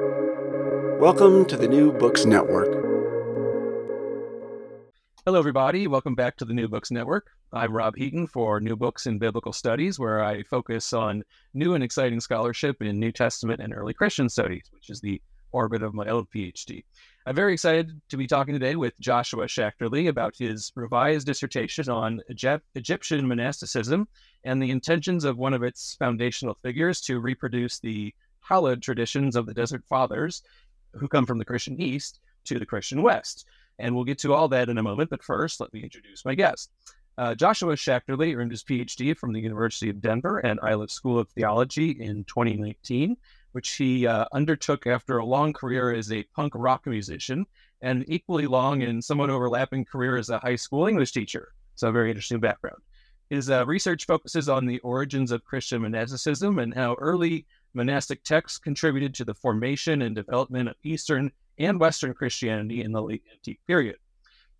Welcome to the New Books Network. Hello, everybody. Welcome back to the New Books Network. I'm Rob Heaton for New Books in Biblical Studies, where I focus on new and exciting scholarship in New Testament and early Christian studies, which is the orbit of my own PhD. I'm very excited to be talking today with Joshua Schachterle about his revised dissertation on Egyptian monasticism and the intentions of one of its foundational figures to reproduce the hallowed traditions of the Desert Fathers who come from the Christian East to the Christian West. And we'll get to all that in a moment, but first, let me introduce my guest. Uh, Joshua Schachterle earned his PhD from the University of Denver and Iliff School of Theology in 2019, which he uh, undertook after a long career as a punk rock musician and equally long and somewhat overlapping career as a high school English teacher. So, a very interesting background. His uh, research focuses on the origins of Christian monasticism and how early monastic texts contributed to the formation and development of Eastern and Western Christianity in the late antique period.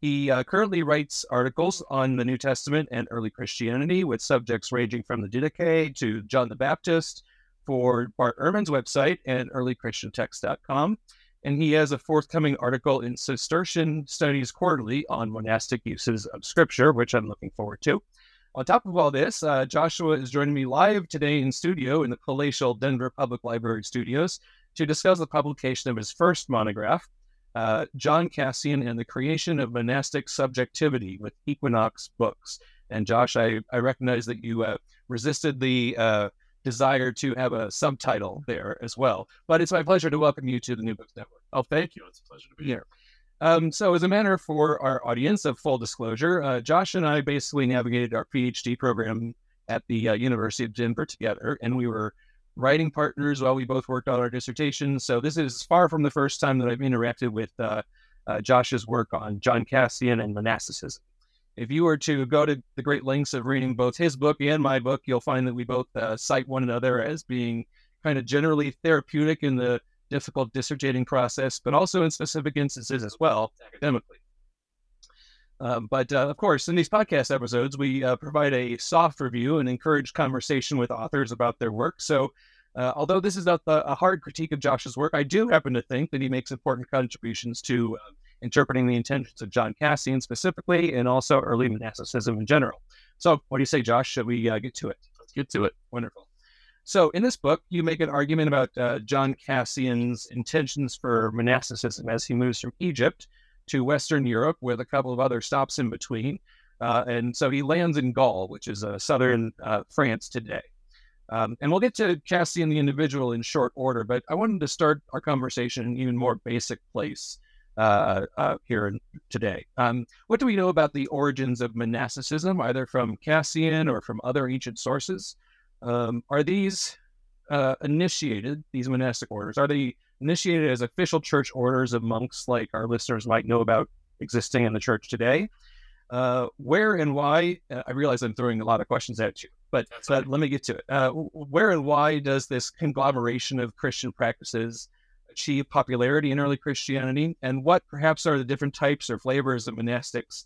He uh, currently writes articles on the New Testament and early Christianity with subjects ranging from the Didache to John the Baptist for Bart Ehrman's website and earlychristiantext.com. And he has a forthcoming article in Cistercian Studies Quarterly on monastic uses of Scripture, which I'm looking forward to. On top of all this, uh, Joshua is joining me live today in studio in the palatial Denver Public Library studios to discuss the publication of his first monograph, uh, John Cassian and the Creation of Monastic Subjectivity with Equinox Books. And Josh, I, I recognize that you uh, resisted the uh, desire to have a subtitle there as well. But it's my pleasure to welcome you to the New Books Network. Oh, thank you. It's a pleasure to be here. Um, so, as a matter for our audience of full disclosure, uh, Josh and I basically navigated our PhD program at the uh, University of Denver together, and we were writing partners while we both worked on our dissertations. So this is far from the first time that I've interacted with uh, uh, Josh's work on John Cassian and monasticism. If you were to go to the great lengths of reading both his book and my book, you'll find that we both uh, cite one another as being kind of generally therapeutic in the difficult dissertating process, but also in specific instances as well academically. Um, but uh, of course, in these podcast episodes, we uh, provide a soft review and encourage conversation with authors about their work. So, uh, although this is not the, a hard critique of Josh's work, I do happen to think that he makes important contributions to uh, interpreting the intentions of John Cassian specifically and also early monasticism in general. So, what do you say, Josh? Should we uh, get to it? Let's get to it. Wonderful. So, in this book, you make an argument about uh, John Cassian's intentions for monasticism as he moves from Egypt to Western Europe with a couple of other stops in between. Uh, and so he lands in Gaul, which is uh, southern uh, France today. Um, and we'll get to Cassian the individual in short order, but I wanted to start our conversation in an even more basic place uh, uh, here today. Um, what do we know about the origins of monasticism, either from Cassian or from other ancient sources? Um, are these uh, initiated, these monastic orders, are they initiated as official church orders of monks like our listeners might know about existing in the church today. Uh, where and why? Uh, I realize I'm throwing a lot of questions at you, but, but let me get to it. Uh, where and why does this conglomeration of Christian practices achieve popularity in early Christianity? And what perhaps are the different types or flavors of monastics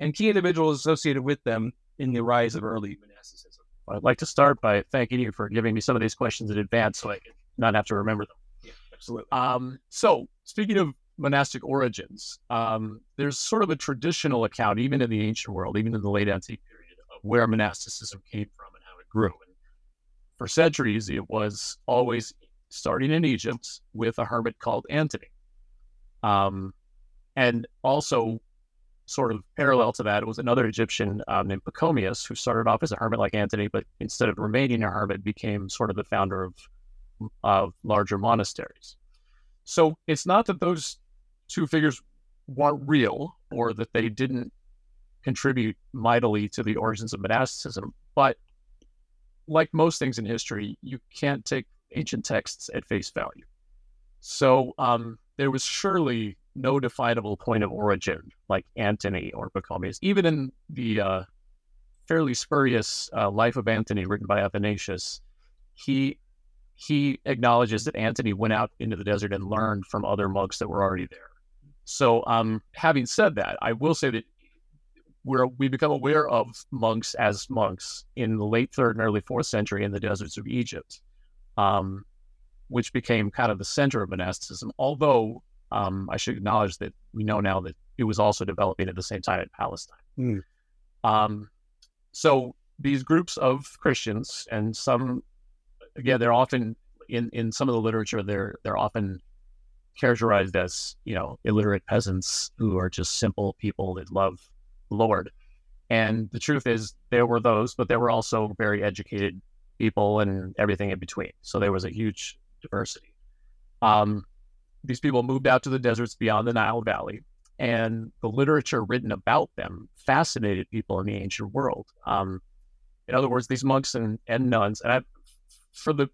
and key individuals associated with them in the rise of early monasticism? I'd like to start by thanking you for giving me some of these questions in advance so I can not have to remember them. Absolutely. Um, so, speaking of monastic origins, um, there's sort of a traditional account, even in the ancient world, even in the late antique period, of where monasticism came from and how it grew. And for centuries, it was always starting in Egypt with a hermit called Antony. Um, and also, sort of parallel to that, it was another Egyptian um, named Pachomius who started off as a hermit like Antony, but instead of remaining a hermit, became sort of the founder of of larger monasteries. So it's not that those two figures weren't real or that they didn't contribute mightily to the origins of monasticism, but like most things in history, you can't take ancient texts at face value. So um, there was surely no definable point of origin like Antony or Pachomius. Even in the uh, fairly spurious uh, Life of Antony written by Athanasius, he he acknowledges that Antony went out into the desert and learned from other monks that were already there. So, um, having said that, I will say that we're, we become aware of monks as monks in the late third and early fourth century in the deserts of Egypt. Um, which became kind of the center of monasticism. Although um, I should acknowledge that we know now that it was also developing at the same time in Palestine. Mm. Um, so these groups of Christians and some, again, they're often in, in some of the literature, they're, they're often characterized as, you know, illiterate peasants who are just simple people that love the Lord. And the truth is there were those, but there were also very educated people and everything in between. So there was a huge diversity. Um, these people moved out to the deserts beyond the Nile Valley, and the literature written about them fascinated people in the ancient world. Um, in other words, these monks and, and nuns, and I, for the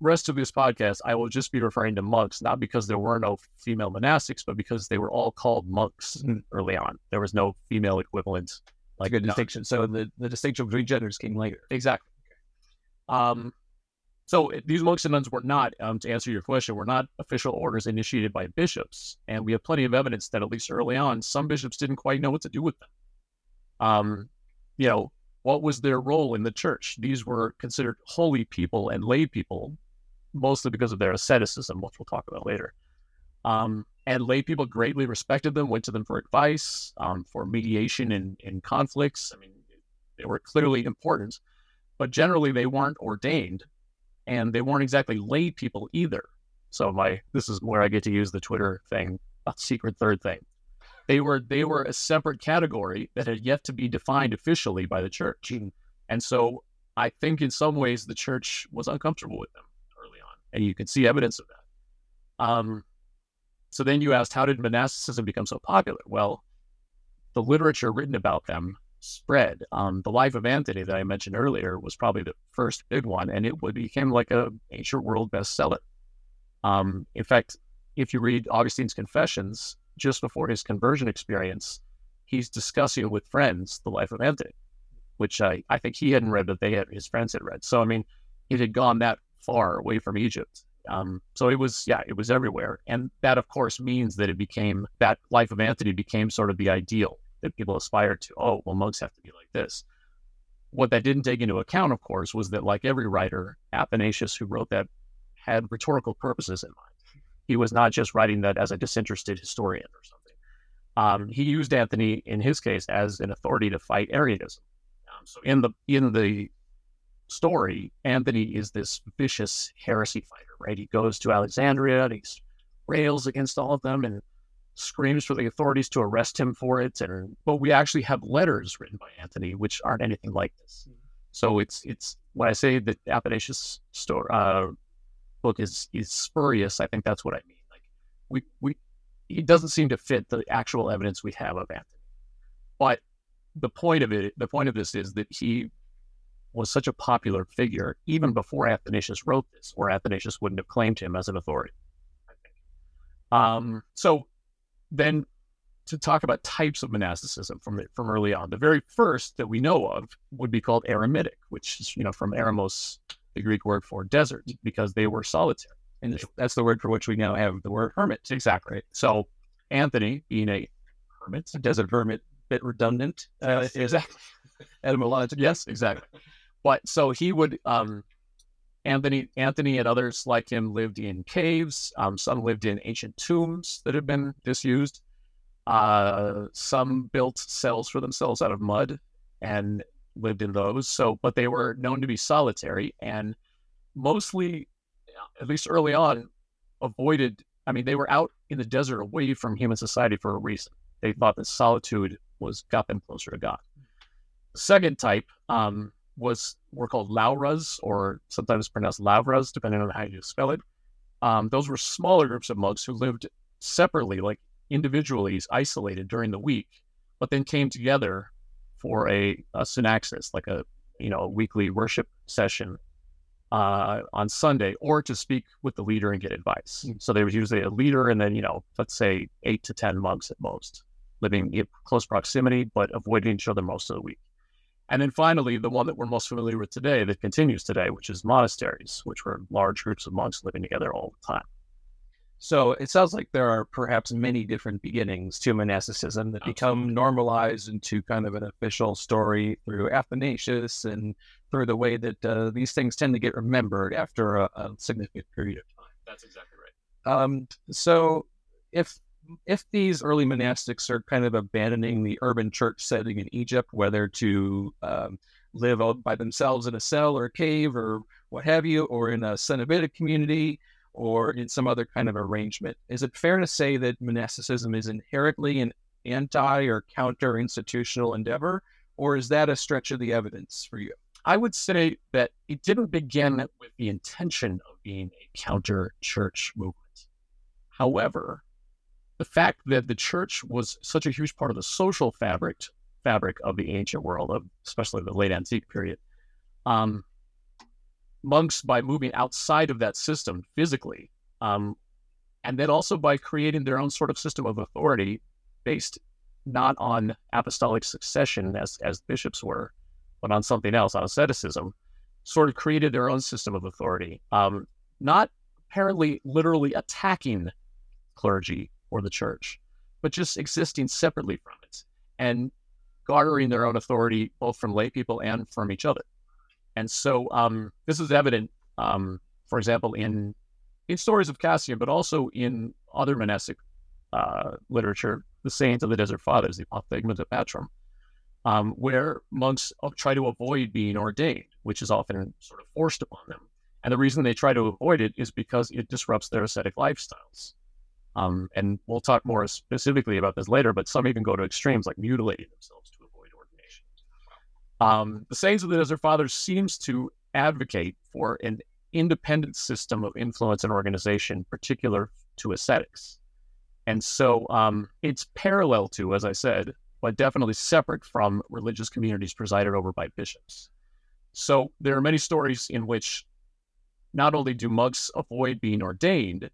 rest of this podcast, I will just be referring to monks, not because there were no female monastics, but because they were all called monks mm. early on. There was no female equivalent. Like a distinction. So the, the distinction between genders came later. Exactly. Um, so these monks and nuns were not, um, to answer your question, were not official orders initiated by bishops, and we have plenty of evidence that at least early on, some bishops didn't quite know what to do with them. Um, you know, what was their role in the church? These were considered holy people and lay people, mostly because of their asceticism, which we'll talk about later. Um, and lay people greatly respected them, went to them for advice, um, for mediation in, in conflicts. I mean, they were clearly important, but generally they weren't ordained and they weren't exactly lay people either. So my this is where I get to use the Twitter thing, a secret third thing. They were they were a separate category that had yet to be defined officially by the church. And so I think in some ways the church was uncomfortable with them early on. And you can see evidence of that. Um, so then you asked, how did monasticism become so popular? Well, the literature written about them spread. Um, the Life of Anthony that I mentioned earlier was probably the first big one, and it became like a ancient world bestseller. Um, in fact, if you read Augustine's Confessions, just before his conversion experience, he's discussing with friends the Life of Anthony, which I, I think he hadn't read, but they had his friends had read. So I mean, it had gone that far away from Egypt. Um, so it was, yeah, it was everywhere, and that of course means that it became that Life of Anthony became sort of the ideal that people aspire to. Oh, well, monks have to be like this. What that didn't take into account, of course, was that, like every writer, Athanasius, who wrote that, had rhetorical purposes in mind. He was not just writing that as a disinterested historian or something. Um, he used Anthony, in his case, as an authority to fight Arianism. Um, so in the in the story, Anthony is this vicious heresy fighter, right? He goes to Alexandria and he rails against all of them and screams for the authorities to arrest him for it. And but we actually have letters written by Anthony which aren't anything like this. Hmm. So it's it's when I say that Athanasius' story uh, book is is spurious, I think that's what I mean. Like we we he doesn't seem to fit the actual evidence we have of Anthony. But the point of it, the point of this is that he was such a popular figure even before Athanasius wrote this, or Athanasius wouldn't have claimed him as an authority. Um, so then to talk about types of monasticism from from early on. The very first that we know of would be called eremitic, which is you know from eremos, the Greek word for desert, because they were solitary, and that's the word for which we now have the word hermit. Exactly. So Anthony, being a hermit, a desert hermit, bit redundant. Uh, exactly. Etymologically, yes, exactly. But so he would um, Anthony, Anthony and others like him lived in caves. Um, some lived in ancient tombs that had been disused. Uh, some built cells for themselves out of mud and lived in those. So, but they were known to be solitary and mostly, at least early on, avoided. I mean, they were out in the desert away from human society for a reason. They thought that solitude was got them closer to God. Second type um, was were called lauras, or sometimes pronounced lavras, depending on how you spell it. Um, those were smaller groups of monks who lived separately, like individually, isolated during the week, but then came together for a, a synaxis, like a you know a weekly worship session uh, on Sunday, or to speak with the leader and get advice. Mm. So there was usually a leader, and then you know, let's say eight to ten monks at most, living in close proximity, but avoiding each other most of the week. And then finally, the one that we're most familiar with today that continues today, which is monasteries, which were large groups of monks living together all the time. So it sounds like there are perhaps many different beginnings to monasticism that become normalized into kind of an official story through Athanasius and through the way that uh, these things tend to get remembered after a, a significant period of time. That's exactly right. Um, so if if these early monastics are kind of abandoning the urban church setting in Egypt, whether to um, live out by themselves in a cell or a cave or what have you, or in a Cenobitic community or in some other kind of arrangement, is it fair to say that monasticism is inherently an anti or counter institutional endeavor, or is that a stretch of the evidence for you? I would say that it didn't begin with the intention of being a counter church movement. However, the fact that the church was such a huge part of the social fabric fabric of the ancient world, of especially the late antique period, um, monks by moving outside of that system physically, um, and then also by creating their own sort of system of authority based not on apostolic succession as as bishops were, but on something else, on asceticism, sort of created their own system of authority. Um, not apparently literally attacking clergy or the church, but just existing separately from it and garnering their own authority both from lay people and from each other. And so um, this is evident, um, for example, in in stories of Cassian, but also in other monastic uh, literature, the Sayings of the Desert Fathers, the Apophthegmata Patrum, um, where monks try to avoid being ordained, which is often sort of forced upon them. And the reason they try to avoid it is because it disrupts their ascetic lifestyles. Um, and we'll talk more specifically about this later, but some even go to extremes like mutilating themselves to avoid ordination. Um, the Sayings of the Desert Fathers seems to advocate for an independent system of influence and organization, particular to ascetics. And so um, it's parallel to, as I said, but definitely separate from religious communities presided over by bishops. So there are many stories in which not only do monks avoid being ordained,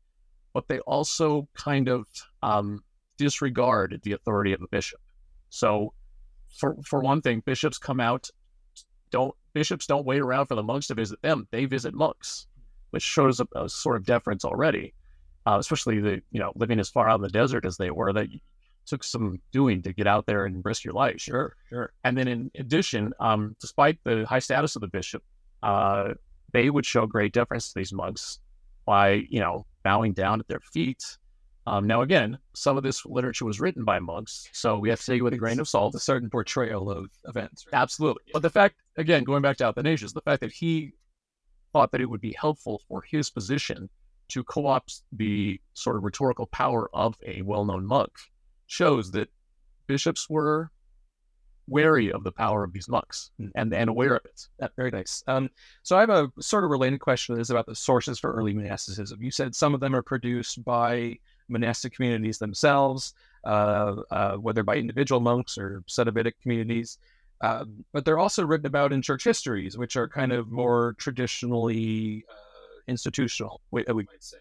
but they also kind of um, disregard the authority of a bishop. So, for for one thing, bishops come out. Don't bishops don't wait around for the monks to visit them; they visit monks, which shows a, a sort of deference already. Uh, especially the you know living as far out in the desert as they were, that took some doing to get out there and risk your life. Sure, sure. And then in addition, um, despite the high status of the bishop, uh, they would show great deference to these monks by you know bowing down at their feet. Um, now, again, some of this literature was written by monks, so we have to take it with a grain of salt. A certain portrayal of events. Right? Absolutely. But the fact, again, going back to Athanasius, the fact that he thought that it would be helpful for his position to co opt the sort of rhetorical power of a well known monk shows that bishops were wary of the power of these monks hmm. and, and aware of it. That, very nice. Um, so I have a sort of related question this about the sources for early monasticism. You said some of them are produced by monastic communities themselves, uh, uh, whether by individual monks or Cenobitic communities. Uh, but they're also written about in church histories, which are kind of more traditionally uh, institutional, we, we, might say,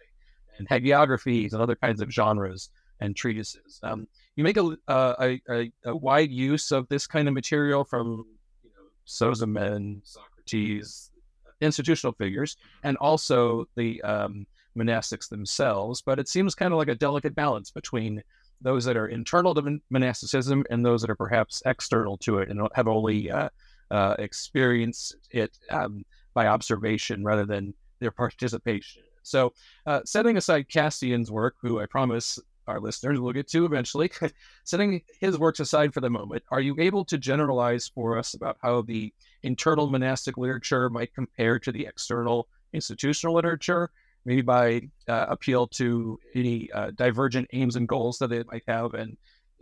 and hagiographies and other kinds of genres and treatises. Um, you make a, uh, a, a, wide use of this kind of material from you know, Sozomen, Socrates, institutional figures, and also the um, monastics themselves. But it seems kind of like a delicate balance between those that are internal to monasticism and those that are perhaps external to it and have only uh, uh, experienced it um, by observation rather than their participation. So, uh, setting aside Cassian's work, who I promise our listeners will get to eventually. Setting his works aside for the moment, are you able to generalize for us about how the internal monastic literature might compare to the external institutional literature? Maybe by uh, appeal to any uh, divergent aims and goals that it might have, and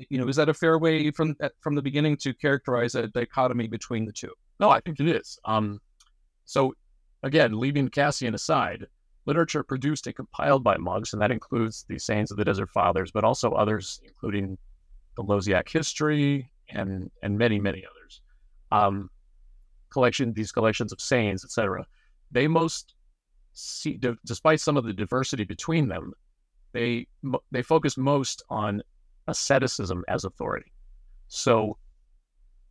you know, is that a fair way from uh, from the beginning to characterize a dichotomy between the two? No, I think it is. Um, so, again, leaving Cassian aside, literature produced and compiled by monks, and that includes the sayings of the Desert Fathers, but also others, including the Lausiac History and and many many others. Um, collection these collections of sayings, etc. They most see, d- despite some of the diversity between them, they they focus most on asceticism as authority. So,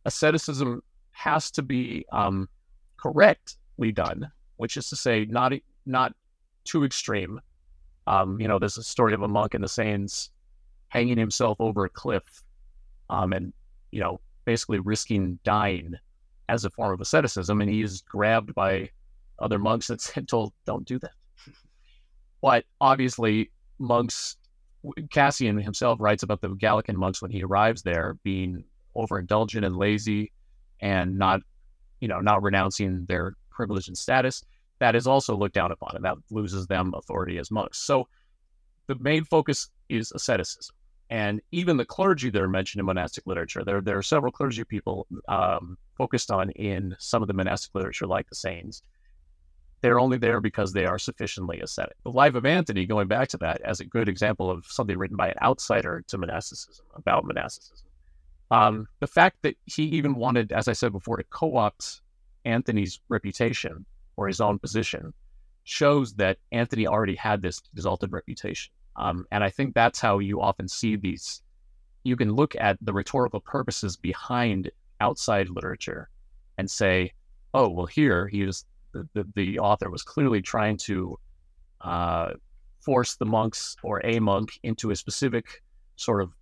asceticism has to be um, correctly done, which is to say, not not too extreme. Um, you know, there's a story of a monk in the Sayings hanging himself over a cliff um, and, you know, basically risking dying as a form of asceticism. And he's grabbed by other monks and told, don't do that. but obviously, monks, Cassian himself writes about the Gallican monks when he arrives there being overindulgent and lazy and not, you know, not renouncing their privilege and status. That is also looked down upon and that loses them authority as monks. So the main focus is asceticism. And even the clergy that are mentioned in monastic literature, there, there are several clergy people um, focused on in some of the monastic literature, like the Saints. They're only there because they are sufficiently ascetic. The Life of Anthony, going back to that, as a good example of something written by an outsider to monasticism, about monasticism. Um, the fact that he even wanted, as I said before, to co opt Anthony's reputation or his own position shows that Anthony already had this exalted reputation. Um, and I think that's how you often see these. You can look at the rhetorical purposes behind outside literature and say, oh, well, here he was, the, the, the author was clearly trying to uh, force the monks or a monk into a specific sort of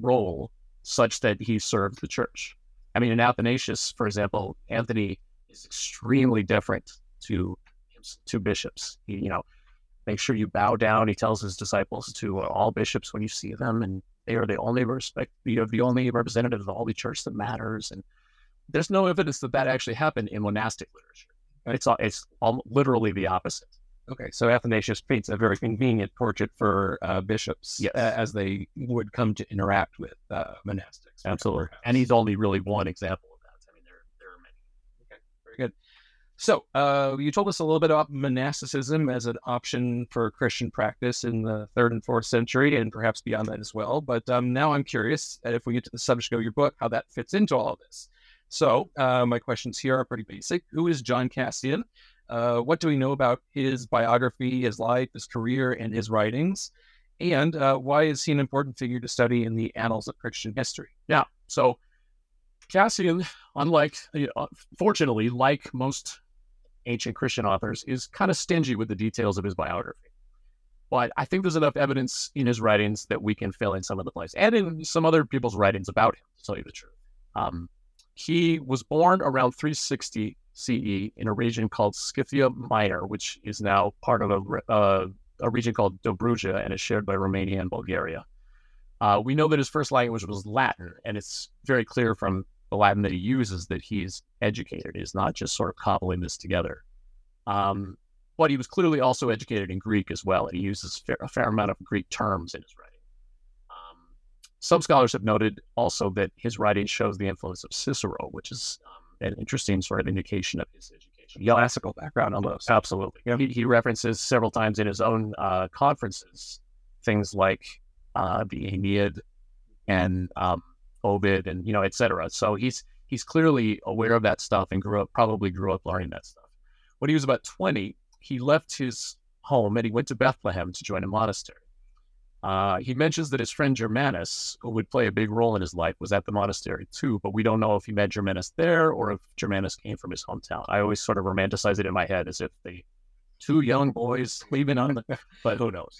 role such that he served the church. I mean, in Athanasius, for example, Anthony is extremely different to to bishops. He, you know, make sure you bow down. He tells his disciples to uh, all bishops when you see them, and they are the only respect, you know, the only representative of the Holy Church that matters. And there's no evidence that that actually happened in monastic literature. It's it's all, literally the opposite. Okay, so Athanasius paints a very convenient portrait for uh, bishops yes. uh, as they would come to interact with uh, monastics. Absolutely, and he's only really one example of that. I mean, there there are many. Okay, very good. So, uh, you told us a little bit about monasticism as an option for Christian practice in the third and fourth century, and perhaps beyond that as well. But um, now I'm curious, if we get to the subject of your book, how that fits into all of this. So, uh, my questions here are pretty basic. Who is John Cassian? Uh, what do we know about his biography, his life, his career, and his writings? And uh, why is he an important figure to study in the annals of Christian history? Yeah. So, Cassian, unlike, fortunately, like most ancient Christian authors, is kind of stingy with the details of his biography. But I think there's enough evidence in his writings that we can fill in some of the blanks and in some other people's writings about him, to tell you the truth. Um, he was born around 360 CE in a region called Scythia Minor, which is now part of a, uh, a region called Dobruja and is shared by Romania and Bulgaria. Uh, we know that his first language was Latin, and it's very clear from the Latin that he uses that he's educated. He's not just sort of cobbling this together. Um, but he was clearly also educated in Greek as well, and he uses fair, a fair amount of Greek terms in his writing. Um, some scholars have noted also that his writing shows the influence of Cicero, which is um, an interesting sort of indication of his education. Classical background almost. Absolutely. He, he, references several times in his own uh, conferences things like uh, the Aeneid and um, Ovid and you know, et cetera. So he's he's clearly aware of that stuff and grew up probably grew up learning that stuff. When he was about 20, he left his home and he went to Bethlehem to join a monastery. Uh, he mentions that his friend Germanus, who would play a big role in his life, was at the monastery too, but we don't know if he met Germanus there or if Germanus came from his hometown. I always sort of romanticize it in my head as if the two young boys leaving on the, but who knows?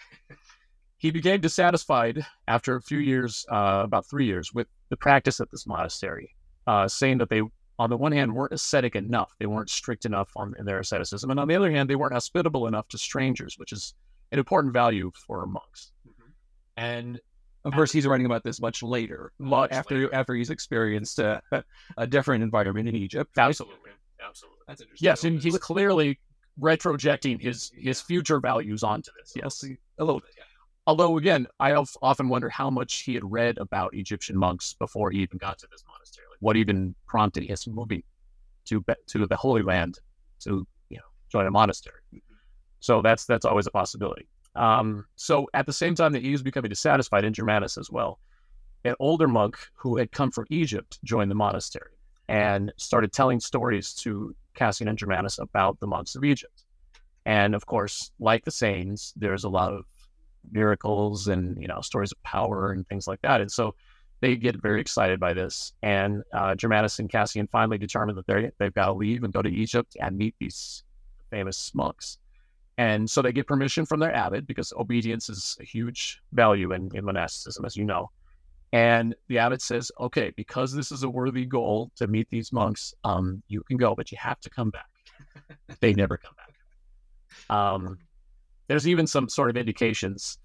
He became dissatisfied after a few years, uh, about three years, with the practice at this monastery, uh, saying that they, on the one hand, weren't ascetic enough. They weren't strict enough on, in their asceticism. And on the other hand, they weren't hospitable enough to strangers, which is an important value for monks. Mm-hmm. And of course, he's writing about this much later, much after later. after he's experienced a, a different environment in Egypt. Absolutely, absolutely. That's interesting. Yes, and he's clearly retrojecting his his future values onto this. Yes, a little bit. Yeah. Although, again, I often wonder how much he had read about Egyptian monks before he even got to this monastery. Like, what even prompted his moving to to the Holy Land to you know join a monastery? So that's that's always a possibility. Um, so at the same time that he was becoming dissatisfied in Germanus as well, an older monk who had come from Egypt joined the monastery and started telling stories to Cassian and Germanus about the monks of Egypt. And of course, like the Saints, there's a lot of miracles and you know stories of power and things like that. And so they get very excited by this. And uh, Germanus and Cassian finally determine that they they've got to leave and go to Egypt and meet these famous monks. And so they get permission from their abbot because obedience is a huge value in, in monasticism, as you know. And the abbot says, okay, because this is a worthy goal to meet these monks, um, you can go, but you have to come back. they never come back. Um, there's even some sort of indications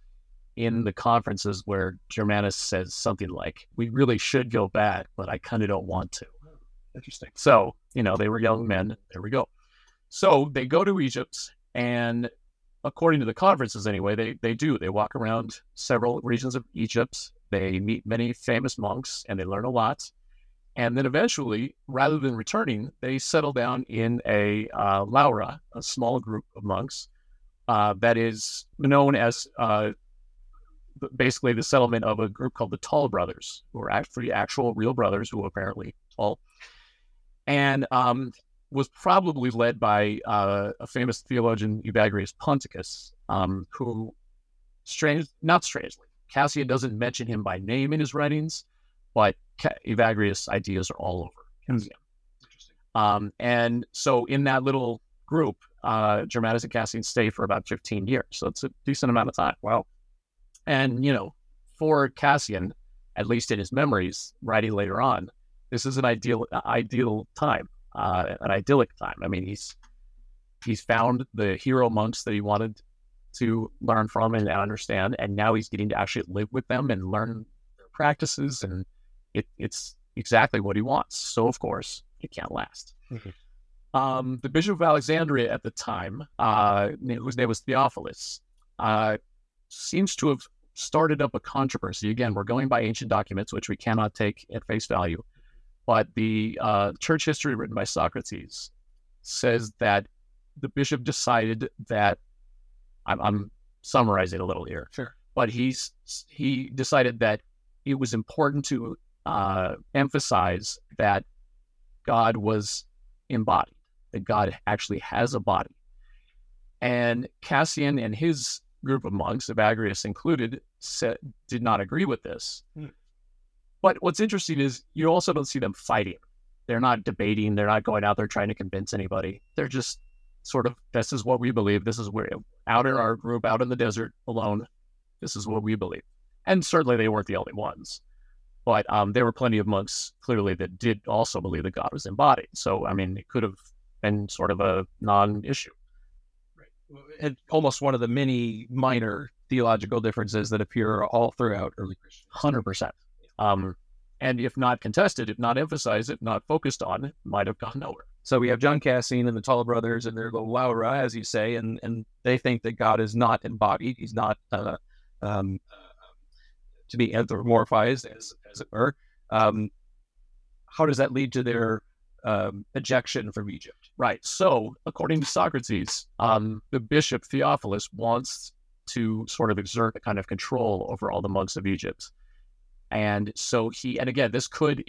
in the conferences where Germanus says something like, "We really should go back, but I kind of don't want to." Interesting. So you know, they were young men. There we go. So they go to Egypt, and according to the conferences, anyway, they they do. They walk around several regions of Egypt. They meet many famous monks, and they learn a lot. And then eventually, rather than returning, they settle down in a uh, Laura, a small group of monks uh, that is known as uh, basically the settlement of a group called the Tall Brothers, who are actually actual real brothers who are apparently tall, and um, was probably led by uh, a famous theologian Evagrius Ponticus, um, who, strange, not strangely, Cassian doesn't mention him by name in his writings, but Evagrius' ideas are all over. Interesting. Um, and so in that little group, uh, and Cassian stay for about 15 years. So it's a decent amount of time. Wow. And, you know, for Cassian, at least in his memories, writing later on, this is an ideal ideal time, uh, an idyllic time. I mean, he's he's found the hero monks that he wanted to learn from and understand, and now he's getting to actually live with them and learn their practices, and it, it's exactly what he wants. So, of course, it can't last. Mm-hmm. Um, the Bishop of Alexandria at the time, uh, whose name was Theophilus, uh, seems to have started up a controversy. Again, we're going by ancient documents, which we cannot take at face value. But the uh, church history written by Socrates says that the bishop decided that I'm, I'm summarizing a little here. Sure. But he's he decided that it was important to uh, emphasize that God was embodied, that God actually has a body. And Cassian and his group of monks, Evagrius included, said, did not agree with this. Hmm. But what's interesting is you also don't see them fighting. They're not debating. They're not going out there trying to convince anybody. They're just sort of, this is what we believe. This is where, out in our group, out in the desert alone, this is what we believe. And certainly they weren't the only ones. But um, there were plenty of monks clearly that did also believe that God was embodied. So, I mean, it could have been sort of a non issue and almost one of the many minor theological differences that appear all throughout early Christian. Hundred percent. Um, and if not contested, if not emphasized, if not focused on, it might have gone nowhere. So we have John Cassian and the Tall Brothers and their little Laura, as you say, and and they think that God is not embodied; He's not uh, um, to be anthropomorphized, as as it were. Um, how does that lead to their um, ejection from Egypt. Right. So, according to Socrates, um, the bishop Theophilus wants to sort of exert a kind of control over all the monks of Egypt. And so he, and again, this could,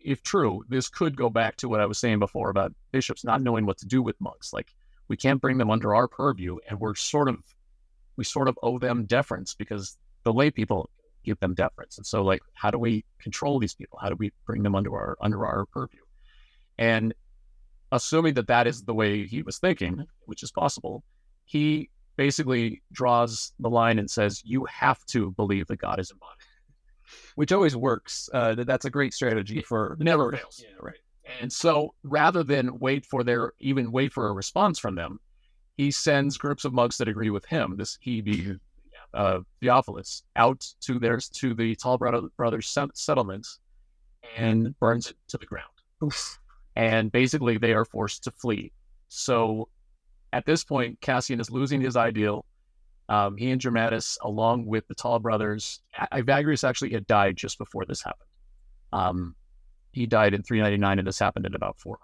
if true, this could go back to what I was saying before about bishops not knowing what to do with monks. Like, we can't bring them under our purview, and we're sort of, we sort of owe them deference because the lay people give them deference. And so, like, how do we control these people? How do we bring them under our under our purview? And assuming that that is the way he was thinking, which is possible, he basically draws the line and says, You have to believe that God is embodied. Which always works. Uh, that's a great strategy for never fails. Yeah, right. And so rather than wait for their even wait for a response from them, he sends groups of monks that agree with him, this he being uh, Theophilus, out to their to the Tall Brother, Brothers settlement and burns it to the ground. Oof and basically they are forced to flee. So at this point, Cassian is losing his ideal. Um, he and Germanus, along with the Tall brothers, Evagrius actually had died just before this happened. Um, he died in 399, and this happened in about 400.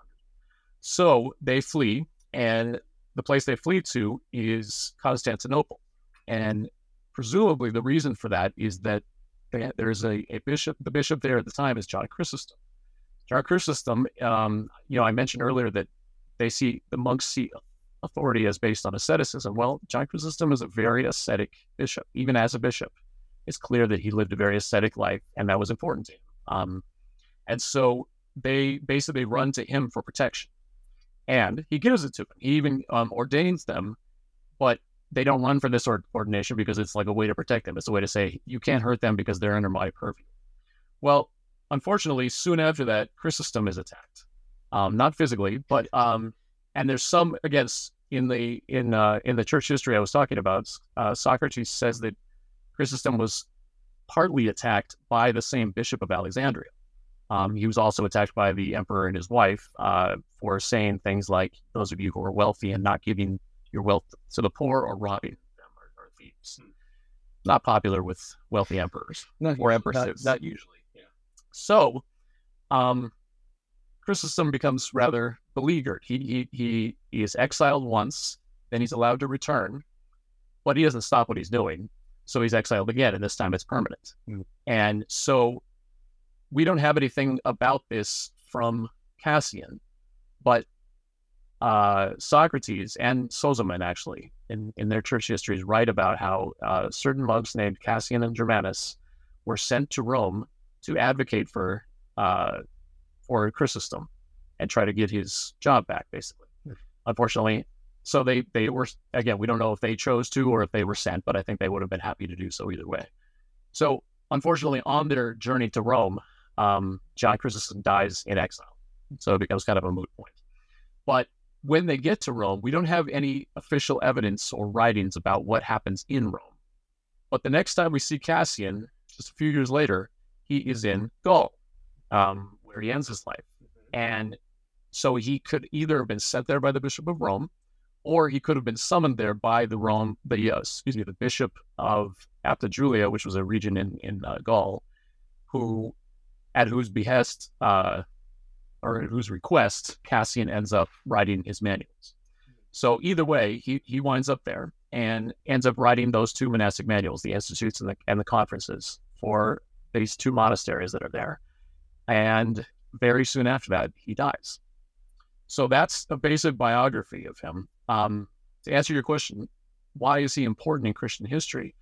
So they flee, and the place they flee to is Constantinople. And presumably, the reason for that is that there's a, a bishop. The bishop there at the time is John Chrysostom. Our Chrysostom, um, you know, I mentioned earlier that they see the monks see authority as based on asceticism. Well, John Chrysostom is a very ascetic bishop. Even as a bishop, it's clear that he lived a very ascetic life, and that was important to him. Um, and so they basically run to him for protection, and he gives it to them. He even um, ordains them, but they don't run for this ordination because it's like a way to protect them. It's a way to say you can't hurt them because they're under my purview. Well, Unfortunately, soon after that, Chrysostom is attacked. Um, not physically, but um, and there's some again. in the in uh, in the church history I was talking about, uh, Socrates says that Chrysostom was partly attacked by the same bishop of Alexandria. Um, he was also attacked by the emperor and his wife uh, for saying things like, "Those of you who are wealthy and not giving your wealth to the poor or robbing them are, thieves." Hmm. Not popular with wealthy emperors not or empresses. Not, not usually. So, um, Chrysostom becomes rather beleaguered. He, he he he is exiled once, then he's allowed to return, but he doesn't stop what he's doing. So he's exiled again, and this time it's permanent. Mm. And so we don't have anything about this from Cassian, but uh, Socrates and Sozomen actually in, in their church histories write about how uh, certain monks named Cassian and Germanus were sent to Rome to advocate for uh, for Chrysostom and try to get his job back, basically. Unfortunately, so they they were again we don't know if they chose to or if they were sent, but I think they would have been happy to do so either way. So unfortunately, on their journey to Rome, um, John Chrysostom dies in exile. So it becomes kind of a moot point. But when they get to Rome, we don't have any official evidence or writings about what happens in Rome. But the next time we see Cassian, just a few years later, he is in Gaul, um, where he ends his life. And so he could either have been sent there by the Bishop of Rome, or he could have been summoned there by the Rome, the uh, excuse me, the Bishop of Apta Julia, which was a region in in uh, Gaul, who at whose behest uh, or at whose request Cassian ends up writing his manuals. So either way, he he winds up there and ends up writing those two monastic manuals, the institutes and the and the conferences for these two monasteries that are there. And very soon after that, he dies. So that's a basic biography of him. Um, to answer your question, why is he important in Christian history?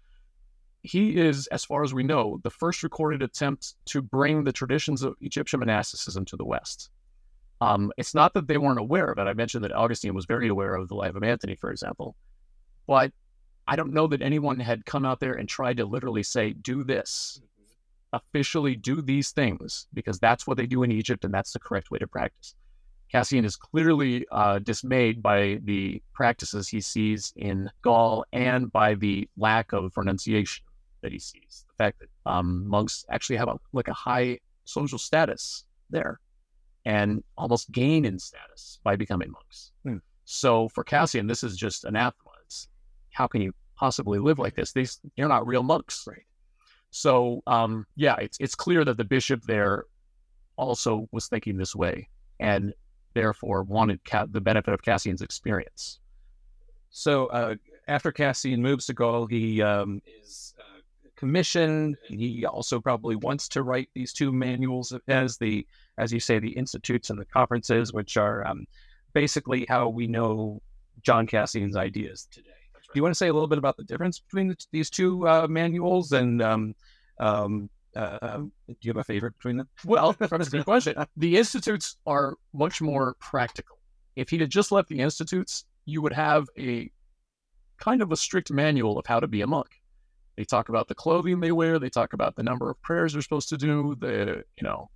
he is, as far as we know, the first recorded attempt to bring the traditions of Egyptian monasticism to the West. Um, it's not that they weren't aware of it. I mentioned that Augustine was very aware of the life of Anthony, for example, but I don't know that anyone had come out there and tried to literally say, do this, officially do these things, because that's what they do in Egypt and that's the correct way to practice. Cassian is clearly uh, dismayed by the practices he sees in Gaul and by the lack of renunciation that he sees. The fact that um, monks actually have a, like a high social status there and almost gain in status by becoming monks. Hmm. So for Cassian, this is just anathema. It's, how can you possibly live like this? These you're not real monks, right? So um, yeah, it's it's clear that the bishop there also was thinking this way and therefore wanted Ca- the benefit of Cassian's experience. So uh, after Cassian moves to Gaul, he um, is uh, commissioned. He also probably wants to write these two manuals as the, as you say, the institutes and the conferences, which are um, basically how we know John Cassian's ideas today. Do you want to say a little bit about the difference between the, these two uh, manuals and um, um, uh, um, do you have a favorite between them? Well, that's a good question. The institutes are much more practical. If he had just left the institutes, you would have a kind of a strict manual of how to be a monk. They talk about the clothing they wear. They talk about the number of prayers they're supposed to do. The you know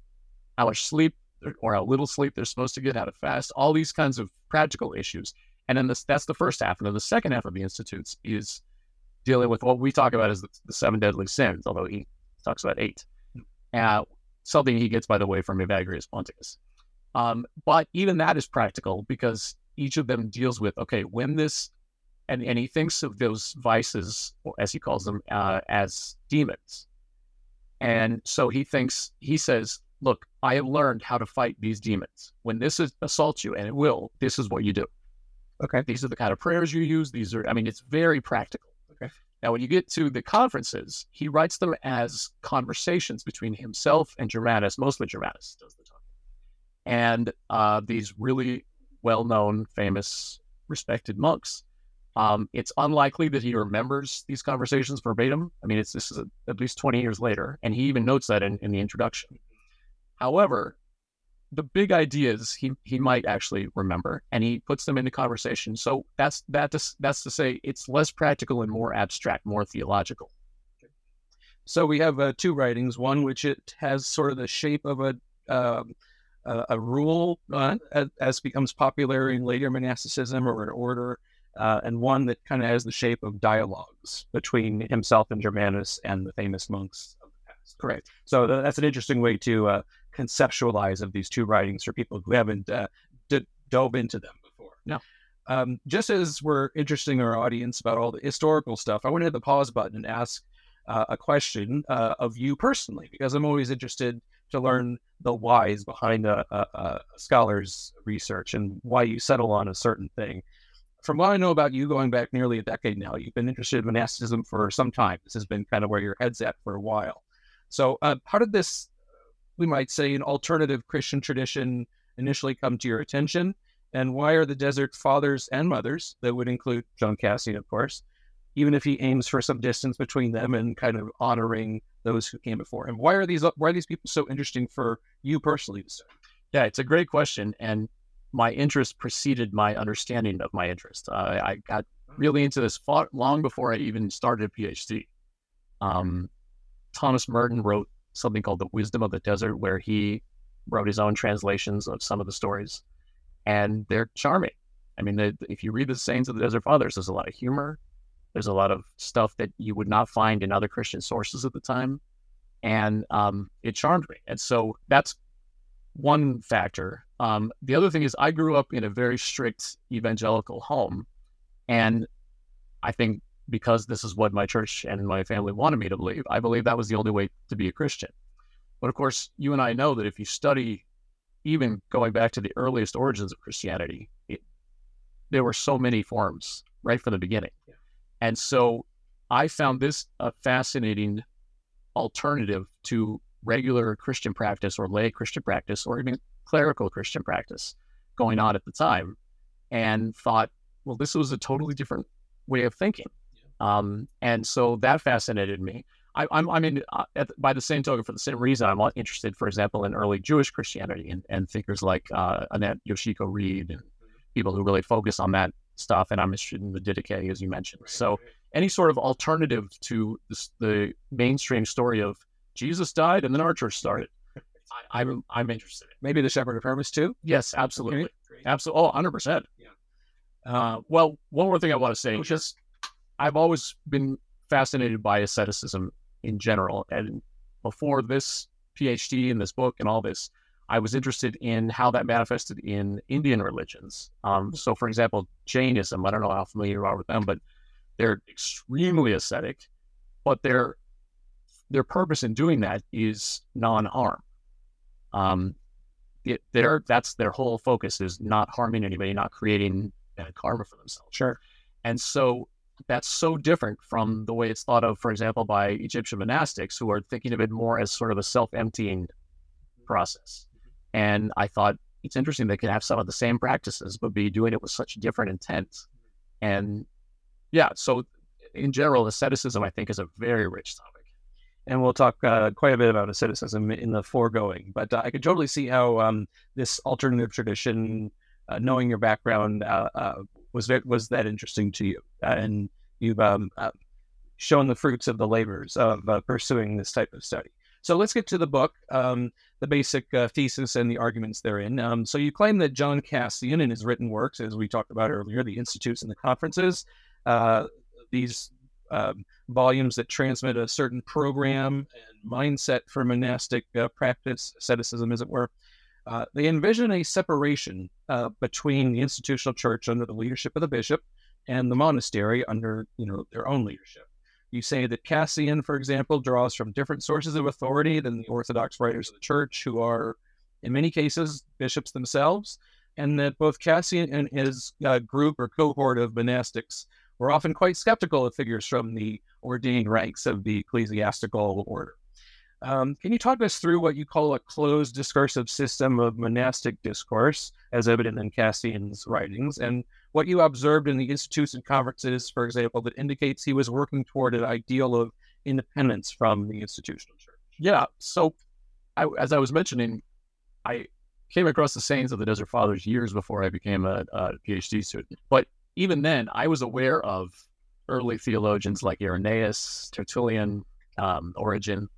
how much sleep or how little sleep they're supposed to get, how to fast. All these kinds of practical issues. And then this, that's the first half. And then the second half of the institutes is dealing with what we talk about as the, the seven deadly sins, although he talks about eight. Uh, something he gets, by the way, from Evagrius Ponticus. Um, but even that is practical because each of them deals with okay, when this, and, and he thinks of those vices, as he calls them, uh, as demons. And so he thinks, he says, look, I have learned how to fight these demons. When this is, assaults you, and it will, this is what you do. Okay. These are the kind of prayers you use. These are, I mean, it's very practical. Okay. Now, when you get to the conferences, he writes them as conversations between himself and Germanus, mostly Germanus does the talking, and uh, these really well known, famous, respected monks. Um, it's unlikely that he remembers these conversations verbatim. I mean, it's this is at least 20 years later, and he even notes that in, in the introduction. However, the big ideas he he might actually remember, and he puts them into conversation. So that's that to, that's to say it's less practical and more abstract, more theological. So we have uh, two writings. One which it has sort of the shape of a um a, a rule uh, as, as, becomes popular in later monasticism or an order, uh, and one that kind of has the shape of dialogues between himself and Germanus and the famous monks of the past. Correct. So that's an interesting way to uh, conceptualize of these two writings for people who haven't uh, d- dove into them before. No. Um, just as we're interesting our audience about all the historical stuff, I want to hit the pause button and ask uh, a question uh, of you personally, because I'm always interested to learn the whys behind a, a, a, scholar's research and why you settle on a certain thing. From what I know about you, going back nearly a decade now, you've been interested in monasticism for some time. This has been kind of where your head's at for a while. So, uh, how did this, we might say, an alternative Christian tradition initially come to your attention? And why are the desert fathers and mothers, that would include John Cassian, of course, even if he aims for some distance between them and kind of honoring those who came before him. Why are these why are these people so interesting for you personally? Yeah, it's a great question, and my interest preceded my understanding of my interest. Uh, I got really into this long before I even started a PhD. Um, Thomas Merton wrote something called The Wisdom of the Desert, where he wrote his own translations of some of the stories, and they're charming. I mean, they, if you read the Sayings of the Desert Fathers, there's a lot of humor, there's a lot of stuff that you would not find in other Christian sources at the time. And um, it charmed me. And so that's one factor. Um, the other thing is, I grew up in a very strict evangelical home. And I think because this is what my church and my family wanted me to believe, I believe that was the only way to be a Christian. But of course, you and I know that if you study, even going back to the earliest origins of Christianity, it, there were so many forms right from the beginning. Yeah. And so I found this a fascinating alternative to regular Christian practice or lay Christian practice or even clerical Christian practice going on at the time and thought, well, this was a totally different way of thinking. Um, and so that fascinated me. I, am I mean, uh, at, by the same token, for the same reason, I'm interested, for example, in early Jewish Christianity and, and thinkers like uh, Annette Yoshiko Reed and people who really focus on that stuff, and I'm interested in the Didache, as you mentioned. Right, so, right. any sort of alternative to this, the mainstream story of Jesus died and then our church started, I, am I'm, I'm interested in. Maybe the Shepherd of Hermas too. Yes, absolutely, absolutely. Oh, 100 percent. Yeah. Uh, well, one more thing I want to say, just I've always been fascinated by asceticism in general, and before this PhD and this book and all this, I was interested in how that manifested in Indian religions. Um, so, for example, Jainism, I don't know how familiar you are with them, but they're extremely ascetic, but their their purpose in doing that is non-harm. Um, it, their that's their whole focus is not harming anybody, not creating bad karma for themselves. Sure. And so that's so different from the way it's thought of, for example, by Egyptian monastics who are thinking of it more as sort of a self-emptying process. And I thought it's interesting they could have some of the same practices, but be doing it with such different intent. And yeah, so in general, asceticism, I think, is a very rich topic. And we'll talk uh, quite a bit about asceticism in the foregoing. But uh, I could totally see how um, this alternative tradition, uh, knowing your background, uh, uh, was was that interesting to you, and you've um, shown the fruits of the labors of pursuing this type of study. So let's get to the book, um, the basic uh, thesis and the arguments therein. Um, so you claim that John Cassian, in his written works, as we talked about earlier, the institutes and the conferences, uh, these um, volumes that transmit a certain program and mindset for monastic uh, practice, asceticism, as it were, uh, they envision a separation uh, between the institutional church under the leadership of the bishop and the monastery under you know their own leadership. You say that Cassian, for example, draws from different sources of authority than the Orthodox writers of the church, who are, in many cases, bishops themselves, and that both Cassian and his uh, group or cohort of monastics were often quite skeptical of figures from the ordained ranks of the ecclesiastical order. Um, can you talk us through what you call a closed discursive system of monastic discourse, as evident in Cassian's writings, and what you observed in the institutes and conferences, for example, that indicates he was working toward an ideal of independence from the institutional church? Yeah. So, I, as I was mentioning, I came across the sayings of the Desert Fathers years before I became a, a PhD student. But even then, I was aware of early theologians like Irenaeus, Tertullian, um, Origen,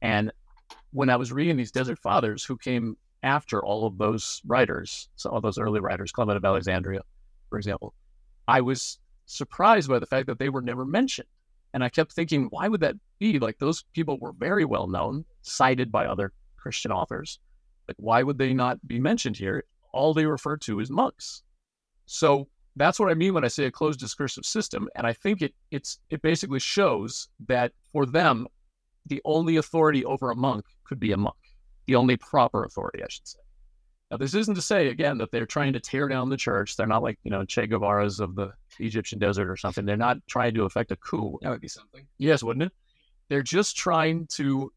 and when I was reading these Desert Fathers who came after all of those writers, some of those early writers, Clement of Alexandria, for example, I was surprised by the fact that they were never mentioned. And I kept thinking, why would that be? Like those people were very well known, cited by other Christian authors. Like, why would they not be mentioned here? All they refer to is monks. So that's what I mean when I say a closed discursive system. And I think it it's it basically shows that for them, the only authority over a monk could be a monk. The only proper authority, I should say. Now, this isn't to say again that they're trying to tear down the church. They're not like you know Che Guevara's of the Egyptian desert or something. They're not trying to effect a coup. That would be something. Yes, wouldn't it? They're just trying to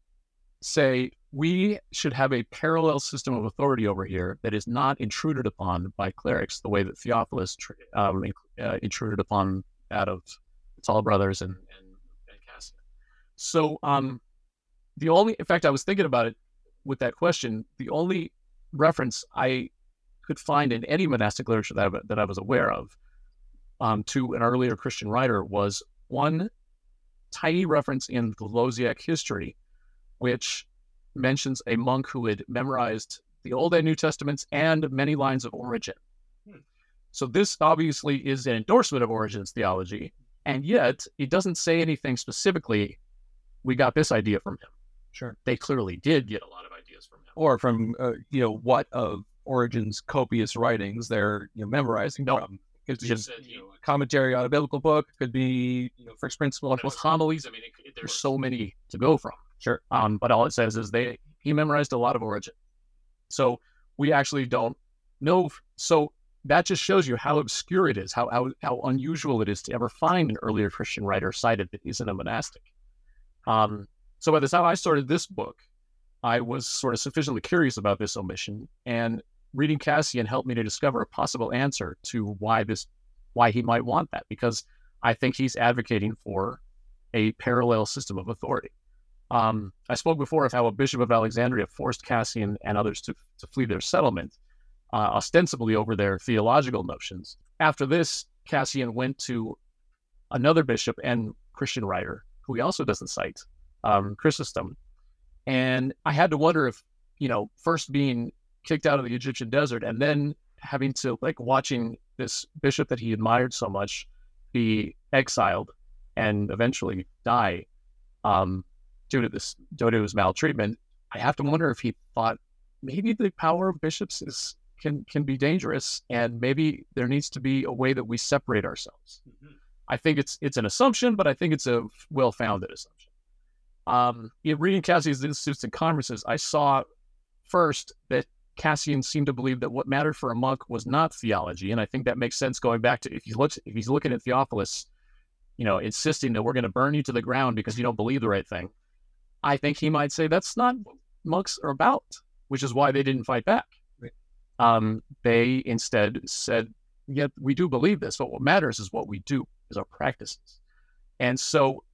say we should have a parallel system of authority over here that is not intruded upon by clerics the way that Theophilus um, uh, intruded upon that of the Tall Brothers and, and, and Cassian. So, um, the only, in fact, I was thinking about it with that question. The only reference I could find in any monastic literature that I, that I was aware of um, to an earlier Christian writer was one tiny reference in the Lausiac history, which mentions a monk who had memorized the Old and New Testaments and many lines of Origen. Hmm. So this obviously is an endorsement of Origen's theology, and yet it doesn't say anything specifically. We got this idea from him. Sure, they clearly did get a lot of ideas from him, or from uh, you know what of Origen's copious writings they're you know, memorizing no. from. Could be just, you know, commentary on a biblical book. Could be you know first principle. With homilies, I mean, it, there's so many to go from. Sure. Um, but all it says is they he memorized a lot of Origen, So we actually don't know. So that just shows you how obscure it is, how, how, how unusual it is to ever find an earlier Christian writer cited that isn't a monastic. Um, so by the time I started this book, I was sort of sufficiently curious about this omission, and reading Cassian helped me to discover a possible answer to why this, why he might want that, because I think he's advocating for a parallel system of authority. Um, I spoke before of how a bishop of Alexandria forced Cassian and others to, to flee their settlement, uh, ostensibly over their theological notions. After this, Cassian went to another bishop and Christian writer, who he also doesn't cite, um, Chrysostom. And I had to wonder if, you know, first being kicked out of the Egyptian desert and then having to, like, watching this bishop that he admired so much be exiled and eventually die. Um, due to this due to his maltreatment, I have to wonder if he thought maybe the power of bishops is can can be dangerous, and maybe there needs to be a way that we separate ourselves. Mm-hmm. I think it's it's an assumption, but I think it's a well founded assumption. Um, in reading Cassian's Institutes and Conferences, I saw first that Cassian seemed to believe that what mattered for a monk was not theology, and I think that makes sense going back to if you look if he's looking at Theophilus, you know, insisting that we're going to burn you to the ground because you don't believe the right thing. I think he might say that's not what monks are about, which is why they didn't fight back. Right. Um, they instead said, "Yet we do believe this, but what matters is what we do, is our practices." And so,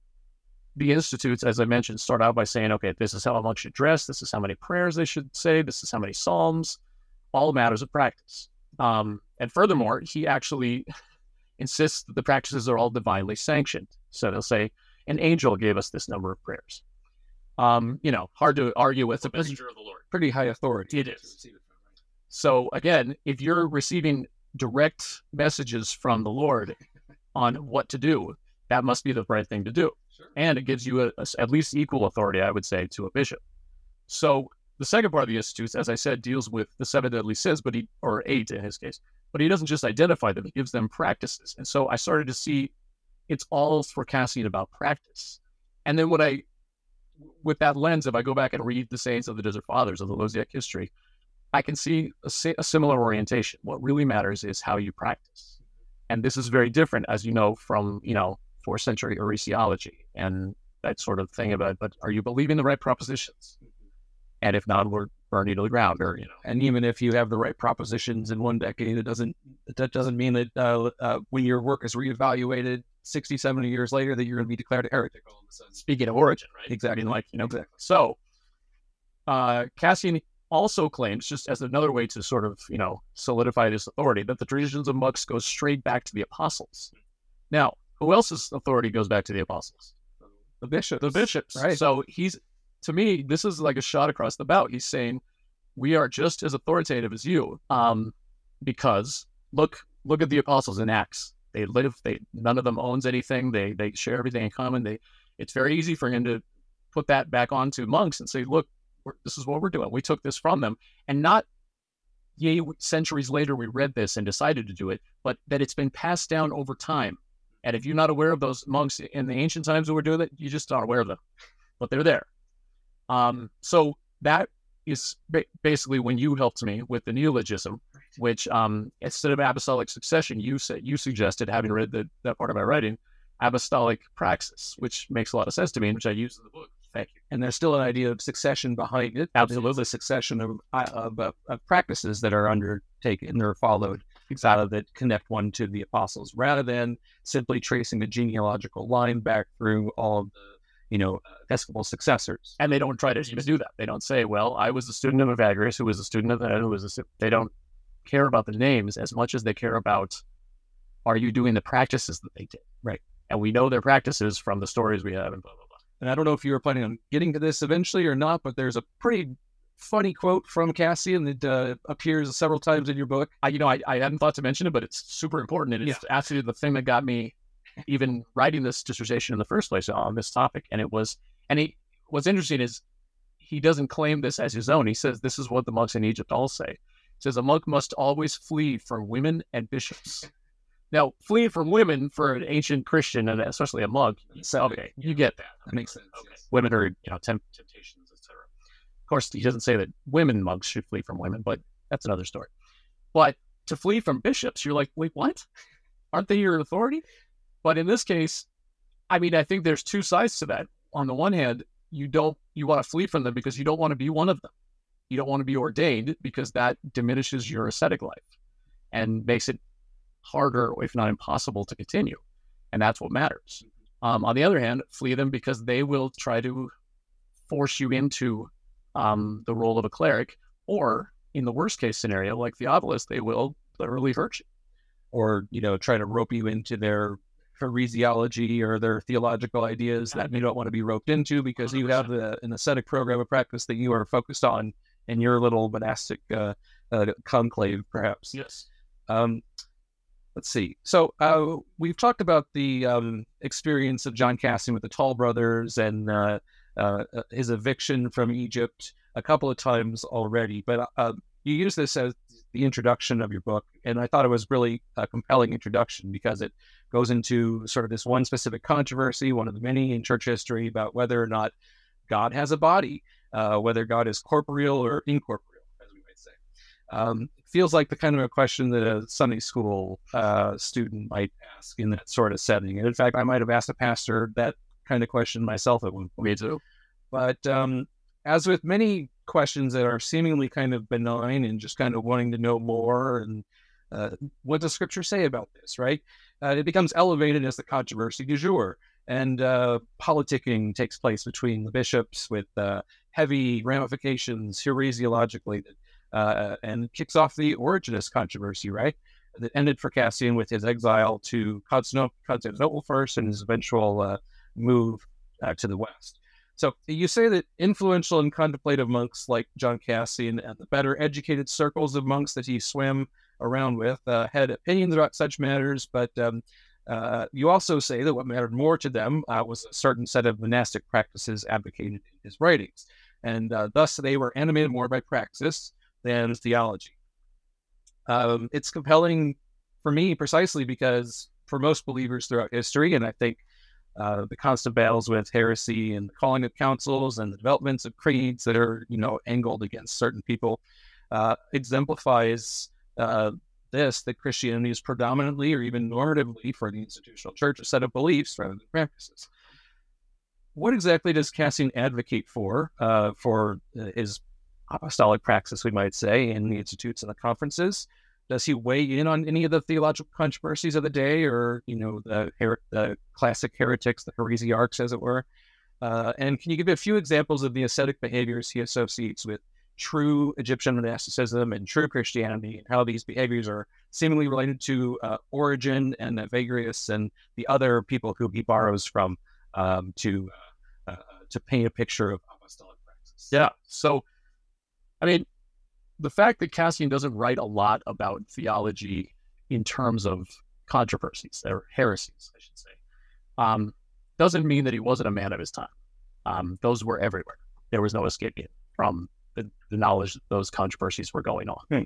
the institutes, as I mentioned, start out by saying, "Okay, this is how a monk should dress. This is how many prayers they should say. This is how many psalms." All matters of practice. Um, and furthermore, he actually insists that the practices are all divinely sanctioned. So they'll say, "An angel gave us this number of prayers." um, you know, hard to argue with. A messenger of the Lord. Pretty high authority. It is. So again, if you're receiving direct messages from the Lord on what to do, that must be the right thing to do. Sure. And it gives you a, a, at least equal authority, I would say, to a bishop. So the second part of the institutes, as I said, deals with the seven deadly sins, but he or eight in his case, but he doesn't just identify them; he gives them practices. And so I started to see it's all for Cassian about practice. And then what I with that lens, if I go back and read the Sayings of the Desert Fathers of the Lausiac history, I can see a, a, similar orientation. What really matters is how you practice, and this is very different, as you know, from you know fourth century heresiology and that sort of thing about. But are you believing the right propositions? And if not, we're burning you to the ground, or you know. And even if you have the right propositions in one decade, it doesn't that doesn't mean that uh, uh, when your work is reevaluated 60, 70 years later that you're going to be declared a heretic all of a sudden. Speaking of Origen, right? Exactly. Like, you know, exactly. So uh, Cassian also claims, just as another way to sort of, you know, solidify his authority, that the traditions of monks go straight back to the apostles. Now, who else's authority goes back to the apostles? The bishops. The bishops. Right. So he's, to me, this is like a shot across the bow. He's saying we are just as authoritative as you. Um, because look, look at the apostles in Acts. They live. They none of them owns anything. They they share everything in common. They it's very easy for him to put that back onto monks and say, look, this is what we're doing. We took this from them, and not yea centuries later we read this and decided to do it, but that it's been passed down over time. And if you're not aware of those monks in the ancient times who were doing it, you just aren't aware of them, but they're there. Um, so that is basically when you helped me with the neologism, which um, instead of apostolic succession, you said you suggested, having read the, that part of my writing, apostolic praxis, which makes a lot of sense to me, and which I use in the book. Thank you. And there's still an idea of succession behind it. Absolutely, succession of, uh, of, of, of, practices that are undertaken or followed exactly. that connect one to the apostles, rather than simply tracing the genealogical line back through all of the you know, Episcopal successors. And they don't try to even do that. They don't say, well, I was a student of Evagrius, who was a student of that, who was a, they don't care about the names as much as they care about, are you doing the practices that they did? Right. And we know their practices from the stories we have and blah, blah, blah. And I don't know if you were planning on getting to this eventually or not, but there's a pretty funny quote from Cassian that uh, appears several times in your book. I, you know, I, I hadn't thought to mention it, but it's super important. And it's yeah. absolutely the thing that got me even writing this dissertation in the first place on this topic. And it was, and he, what's interesting is he doesn't claim this as his own. He says this is what the monks in Egypt all say. He says a monk must always flee from women and bishops. Now, fleeing from women for an ancient Christian and especially a monk, so, okay, you get that. That makes sense. Okay. Yes. Women are, you know, temp- temptations, etc. Of course, he doesn't say that women monks should flee from women, but that's another story. But to flee from bishops, you're like, wait, what? Aren't they your authority? But in this case, I mean, I think there's two sides to that. On the one hand, you don't you want to flee from them because you don't want to be one of them. You don't want to be ordained because that diminishes your ascetic life and makes it harder, if not impossible, to continue. And that's what matters. Um, on the other hand, flee them because they will try to force you into um, the role of a cleric, or in the worst case scenario, like Theophilus, they will literally hurt you, or you know try to rope you into their heresiology or their theological ideas that you don't want to be roped into because 100%. you have the, an ascetic program of practice that you are focused on in your little monastic uh, uh, conclave, perhaps. Yes. Um, let's see. So uh, we've talked about the um, experience of John Cassian with the Tall brothers and uh, his eviction from Egypt a couple of times already, but uh, you use this as the introduction of your book, and I thought it was really a compelling introduction because it goes into sort of this one specific controversy, one of the many in church history, about whether or not God has a body, uh, whether God is corporeal or incorporeal, as we might say. Um, feels like the kind of a question that a Sunday school uh, student might ask in that sort of setting. And in fact, I might have asked a pastor that kind of question myself at one point. Me too. But um, as with many questions that are seemingly kind of benign and just kind of wanting to know more and uh, what does scripture say about this, right? Uh, it becomes elevated as the controversy du jour. And uh, politicking takes place between the bishops with uh, heavy ramifications heresiologically uh, and kicks off the Origenist controversy, right? That ended for Cassian with his exile to Constantinople first and his eventual uh, move to the West. So you say that influential and contemplative monks like John Cassian and the better educated circles of monks that he swam around with uh, had opinions about such matters, but um, uh, you also say that what mattered more to them uh, was a certain set of monastic practices advocated in his writings, and uh, thus they were animated more by praxis than theology. Um, it's compelling for me precisely because for most believers throughout history, and I think uh, the constant battles with heresy and the calling of councils and the developments of creeds that are, you know, angled against certain people, uh, exemplifies uh, this that Christianity is predominantly or even normatively for the institutional church a set of beliefs rather than practices. What exactly does Cassian advocate for uh, for uh, his apostolic praxis, we might say, in the institutes and the conferences? Does he weigh in on any of the theological controversies of the day or you know the, her- the classic heretics the heresiarchs as it were? Uh, and can you give a few examples of the ascetic behaviors he associates with true egyptian monasticism and true christianity and how these behaviors are seemingly related to uh, origen and evagrius and the other people who he borrows from um, to uh, uh to paint a picture of apostolic praxis? Yeah. So i mean the fact that Cassian doesn't write a lot about theology in terms of controversies or heresies, I should say, um, doesn't mean that he wasn't a man of his time. Um, those were everywhere. There was no escaping from the, the knowledge that those controversies were going on. Hmm.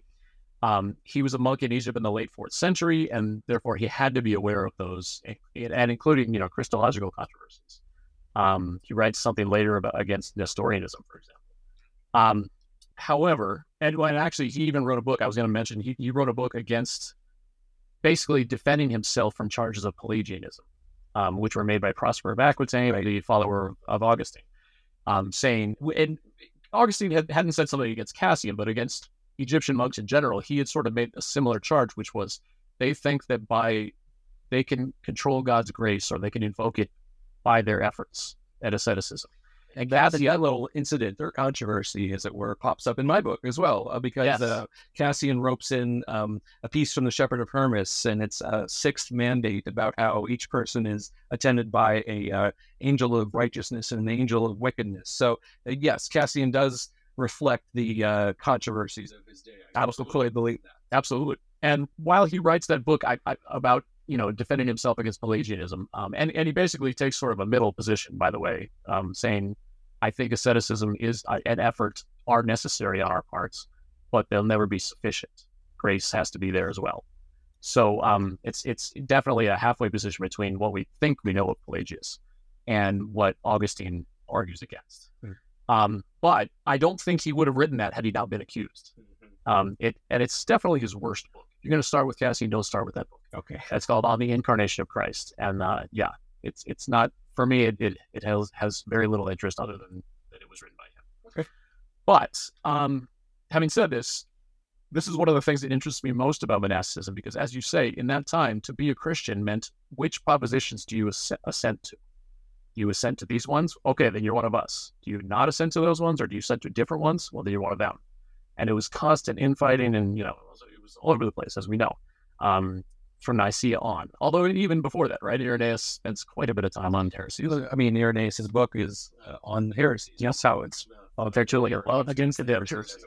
Um, he was a monk in Egypt in the late fourth century, and therefore he had to be aware of those, and, and including you know Christological controversies. Um, he writes something later about against Nestorianism, for example. Um, however, and, actually he even wrote a book. I was going to mention he, he wrote a book against basically defending himself from charges of Pelagianism, um, which were made by Prosper of Aquitaine, right. the follower of Augustine, um, saying, and Augustine had, hadn't said something against Cassian, but against Egyptian monks in general, he had sort of made a similar charge, which was they think that by they can control God's grace or they can invoke it by their efforts at asceticism. And that's the little incident or controversy, as it were, pops up in my book as well, uh, because yes. uh, Cassian ropes in um, a piece from the Shepherd of Hermas, and it's a sixth mandate about how each person is attended by a uh, angel of righteousness and an angel of wickedness. So uh, yes, Cassian does reflect the uh, controversies of his day. I absolutely. Absolutely. And while he writes that book I, I, about you know defending himself against Pelagianism, um, and and he basically takes sort of a middle position, by the way, um, saying I think asceticism is uh, an effort are necessary on our parts, but they'll never be sufficient. Grace has to be there as well. So um, it's it's definitely a halfway position between what we think we know of Pelagius and what Augustine argues against. Mm. Um, but I don't think he would have written that had he not been accused. Mm-hmm. Um, it and it's definitely his worst book. You're going to start with Cassian, don't start with that book. Okay, it's called On the Incarnation of Christ, and uh, yeah, it's it's not for me, it, it, it has, has very little interest other than that it was written by him. Okay. But um, having said this, this is one of the things that interests me most about monasticism because, as you say, in that time, to be a Christian meant which propositions do you assent to? Do you assent to these ones? Okay, then you're one of us. Do you not assent to those ones, or do you assent to different ones? Well, then you're one of them. And it was constant infighting, and you know, was, all over the place, as we know. Um, from Nicaea on. Although even before that, right? Irenaeus spends quite a bit of time on heresies. I mean, Irenaeus' book is uh, on heresies. Yes, how it's uh, effectually against the heresies.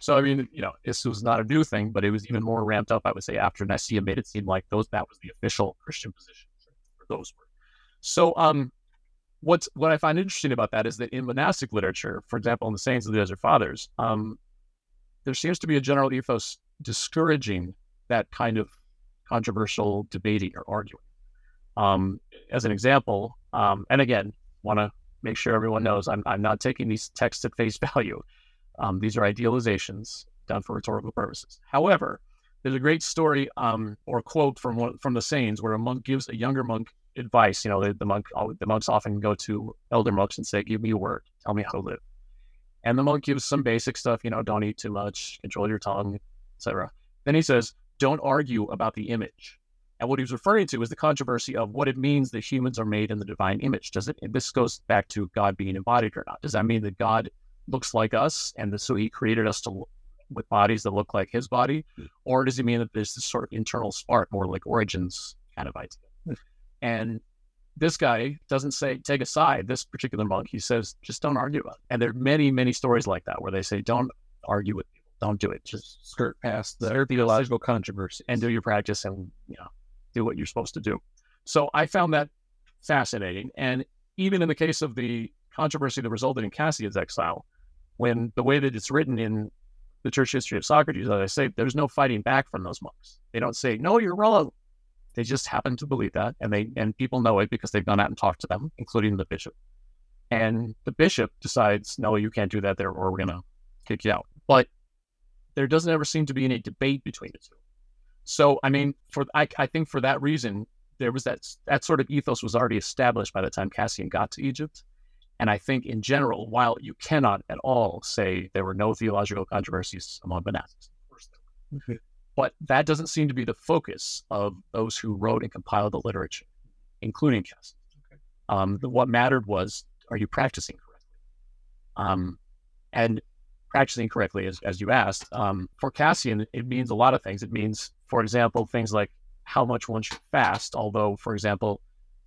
So I mean, you know, this was not a new thing, but it was even more ramped up, I would say, after Nicaea made it seem like those that was the official Christian position for those were. So um what's what I find interesting about that is that in monastic literature, for example, in the Sayings of the Desert Fathers, um, there seems to be a general ethos discouraging that kind of controversial debating or arguing. Um, as an example, um, and again, want to make sure everyone knows I'm, I'm not taking these texts at face value. Um, these are idealizations done for rhetorical purposes. However, there's a great story um, or quote from one, from the Sayings where a monk gives a younger monk advice. You know, the, the monk the monks often go to elder monks and say, "Give me a word, tell me how to live." And the monk gives some basic stuff. You know, don't eat too much, control your tongue, etc. Then he says, don't argue about the image. And what he was referring to is the controversy of what it means that humans are made in the divine image. Does it? This goes back to God being embodied or not. Does that mean that God looks like us, and so He created us to with bodies that look like His body, mm. or does it mean that there's this sort of internal spark, more like Origen's kind of idea? Mm. And this guy doesn't say take a side. This particular monk, he says, just don't argue about it. And there are many, many stories like that where they say, don't argue with don't do it. Just skirt past the theological controversy and do your practice and you know do what you're supposed to do. So I found that fascinating. And even in the case of the controversy that resulted in Cassian's exile, when the way that it's written in the church history of Socrates, as I say, there's no fighting back from those monks. They don't say, no, you're wrong. They just happen to believe that. And they and people know it because they've gone out and talked to them, including the bishop. And the bishop decides, no, you can't do that there, or we're gonna kick you out. But there doesn't ever seem to be any debate between the two. So, I mean, for I, I think for that reason, there was that that sort of ethos was already established by the time Cassian got to Egypt. And I think in general, while you cannot at all say there were no theological controversies among monastics. But that doesn't seem to be the focus of those who wrote and compiled the literature, including Cassian. Okay. Um, the, what mattered was, are you practicing correctly? Um, and practicing correctly, as, as you asked. Um, for Cassian, it means a lot of things. It means, for example, things like how much one should fast. Although, for example,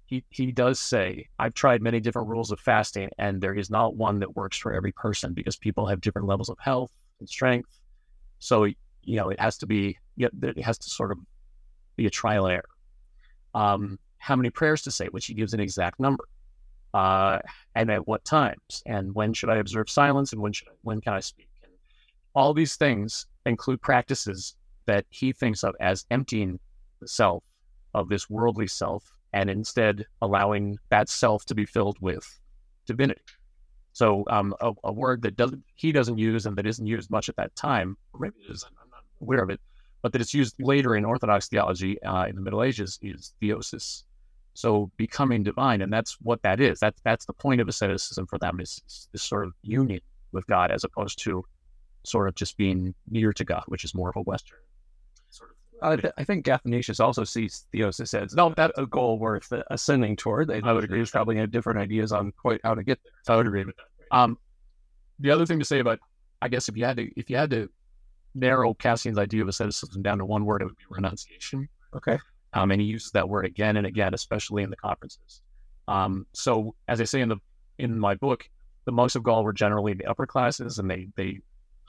he, he does say, I've tried many different rules of fasting, and there is not one that works for every person because people have different levels of health and strength. So you know, it has to be it has to sort of be a trial and error. Um, how many prayers to say, which he gives an exact number, uh, and at what times, and when should I observe silence, and when should I, when can I speak, and all these things include practices that he thinks of as emptying the self of this worldly self, and instead allowing that self to be filled with divinity. So um, a, a, word that doesn't he doesn't use and that isn't used much at that time, or maybe it is, I'm not aware of it, but that it's used later in Orthodox theology uh, in the Middle Ages is theosis. So becoming divine, and that's what that is. That's that's the point of asceticism for them is, is this sort of union with God, as opposed to sort of just being near to God, which is more of a Western sort of. I, th- I think Athanasius also sees theosis as no, that a goal worth ascending toward. They, I would agree. There's probably have different ideas on quite how to get there. I would agree with that. Um, the other thing to say about, I guess, if you had to, if you had to narrow Cassian's idea of asceticism down to one word, it would be renunciation. Okay. Um, and he uses that word again and again, especially in the conferences. Um, so, as I say in the in my book, the monks of Gaul were generally the upper classes, and they they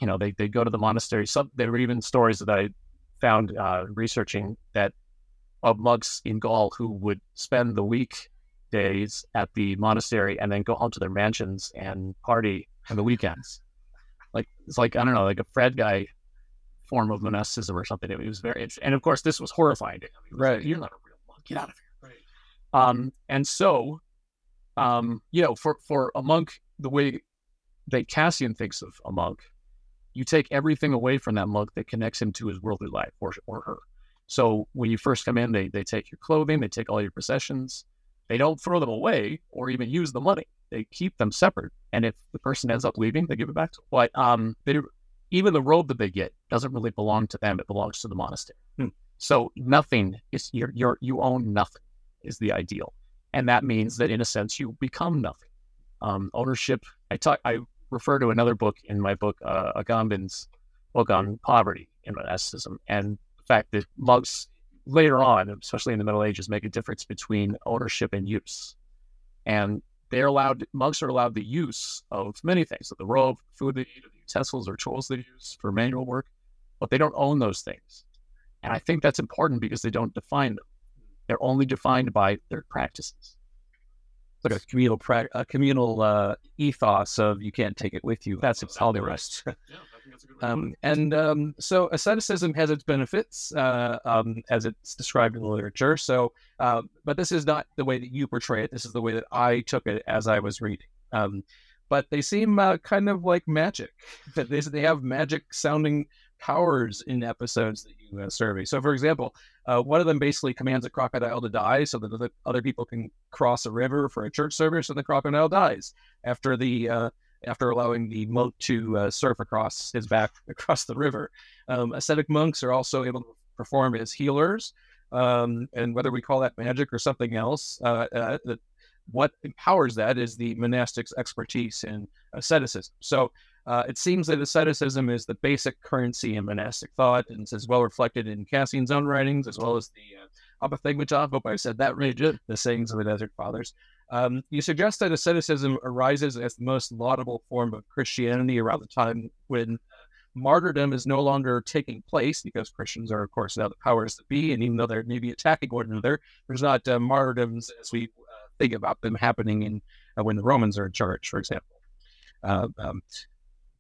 you know they they go to the monastery. Some there were even stories that I found uh, researching that of monks in Gaul who would spend the week days at the monastery and then go home to their mansions and party on the weekends. Like it's like I don't know, like a Fred guy form of monasticism or something. It was very interesting. And of course, this was horrifying to him. Right. Like, You're not a real monk. Get out of here. Right. Um, and so, um, you know, for, for a monk, the way that Cassian thinks of a monk, you take everything away from that monk that connects him to his worldly life or, or her. So when you first come in, they, they take your clothing, they take all your possessions. They don't throw them away or even use the money. They keep them separate. And if the person ends up leaving, they give it back to them. But um, they even the robe that they get doesn't really belong to them; it belongs to the monastery. Hmm. So nothing is you're, you're you own nothing is the ideal, and that means that in a sense you become nothing. Um, ownership. I talk. I refer to another book in my book, uh, Agamben's book on poverty in monasticism, and the fact that monks later on, especially in the Middle Ages, make a difference between ownership and use. And they're allowed monks are allowed the use of many things, of the robe, food they eat, the utensils or tools they use for manual work, but they don't own those things. And I think that's important because they don't define them. They're only defined by their practices. Like a communal pra- a communal uh, ethos of you can't take it with you. That's all the rest. yeah. Um, and um, so asceticism has its benefits, uh, um, as it's described in the literature. So, uh, but this is not the way that you portray it. This is the way that I took it as I was reading. Um, but they seem uh, kind of like magic. They, they have magic sounding powers in episodes that you uh, survey. So, for example, uh, one of them basically commands a crocodile to die so that other people can cross a river for a church service, and the crocodile dies after the uh, after allowing the monk to uh, surf across his back across the river. Um, ascetic monks are also able to perform as healers, um, and whether we call that magic or something else, uh, uh, what empowers that is the monastic's expertise in asceticism. So uh, it seems that asceticism is the basic currency in monastic thought, and it's as well reflected in Cassian's own writings as well as the uh, Apophthegmata. Hope I said that right. The sayings of the Desert Fathers. Um, you suggest that asceticism arises as the most laudable form of Christianity around the time when martyrdom is no longer taking place because Christians are, of course, now the powers that be. And even though they're maybe attacking one another, there's not uh, martyrdoms as we uh, think about them happening in uh, when the Romans are in charge, for example. Uh, um,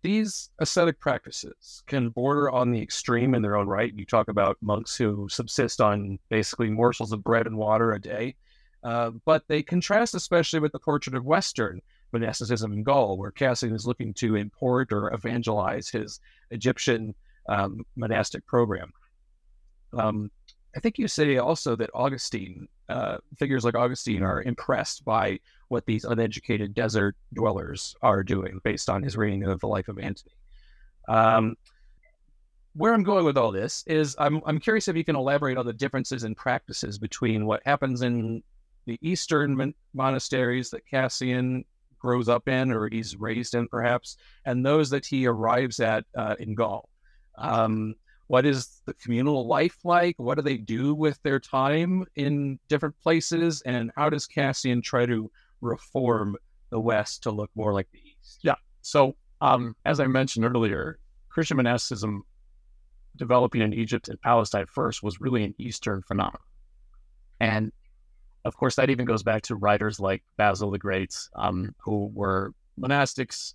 these ascetic practices can border on the extreme in their own right. You talk about monks who subsist on basically morsels of bread and water a day. Uh, but they contrast especially with the portrait of Western monasticism in Gaul, where Cassian is looking to import or evangelize his Egyptian um, monastic program. Um, I think you say also that Augustine, uh, figures like Augustine, are impressed by what these uneducated desert dwellers are doing based on his reading of the life of Antony. Um, where I'm going with all this is I'm, I'm curious if you can elaborate on the differences in practices between what happens in the Eastern mon- monasteries that Cassian grows up in or he's raised in, perhaps, and those that he arrives at uh, in Gaul. Um, what is the communal life like? What do they do with their time in different places? And how does Cassian try to reform the West to look more like the East? Yeah. So, um, as I mentioned earlier, Christian monasticism developing in Egypt and Palestine first was really an Eastern phenomenon. And of course, that even goes back to writers like Basil the Great, um, who were monastics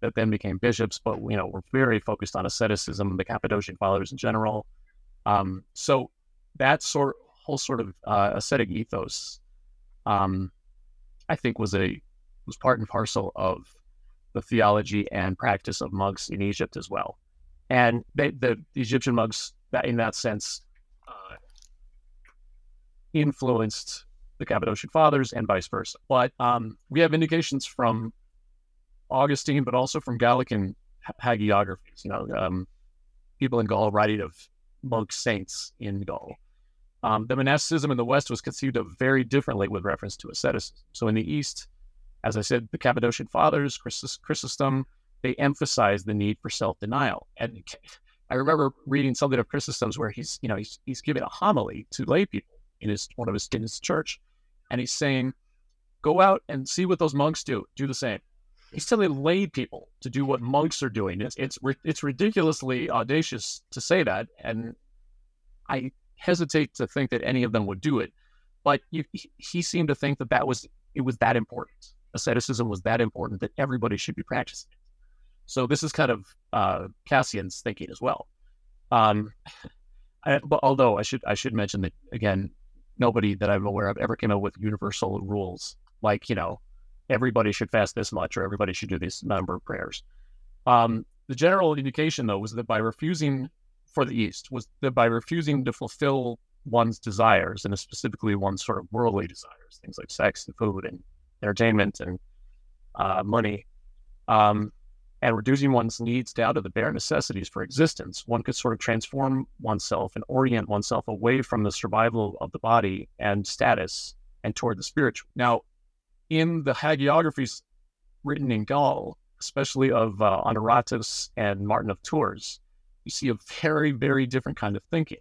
that then became bishops, but you know were very focused on asceticism, the Cappadocian fathers in general. Um, so that sort whole sort of uh, ascetic ethos, um, I think, was a was part and parcel of the theology and practice of monks in Egypt as well. And they, the, the, Egyptian monks, that in that sense, uh, influenced the Cappadocian Fathers and vice versa. But um, we have indications from Augustine, but also from Gallican hagiographies. You know, um, people in Gaul writing of monk saints in Gaul. Um, the monasticism in the West was conceived of very differently with reference to asceticism. So in the East, as I said, the Cappadocian Fathers, Chrysostom, they emphasize the need for self-denial. And I remember reading something of Chrysostom's where he's, you know, he's, he's giving a homily to lay people in his one of his in his church, and he's saying, "Go out and see what those monks do. Do the same." He's telling lay people to do what monks are doing. It's it's it's ridiculously audacious to say that, and I hesitate to think that any of them would do it. But you, he seemed to think that that was it was that important. Asceticism was that important that everybody should be practicing. So this is kind of uh, Cassian's thinking as well. Um, I, but although I should I should mention that again, nobody that I'm aware of ever came up with universal rules like you know everybody should fast this much or everybody should do this number of prayers. Um, the general indication though was that by refusing for the East was that by refusing to fulfill one's desires and specifically one's sort of worldly desires, things like sex and food and entertainment and uh, money, um, and reducing one's needs down to the bare necessities for existence, one could sort of transform oneself and orient oneself away from the survival of the body and status and toward the spiritual. Now, in the hagiographies written in Gaul, especially of uh, Honoratus and Martin of Tours, you see a very, very different kind of thinking.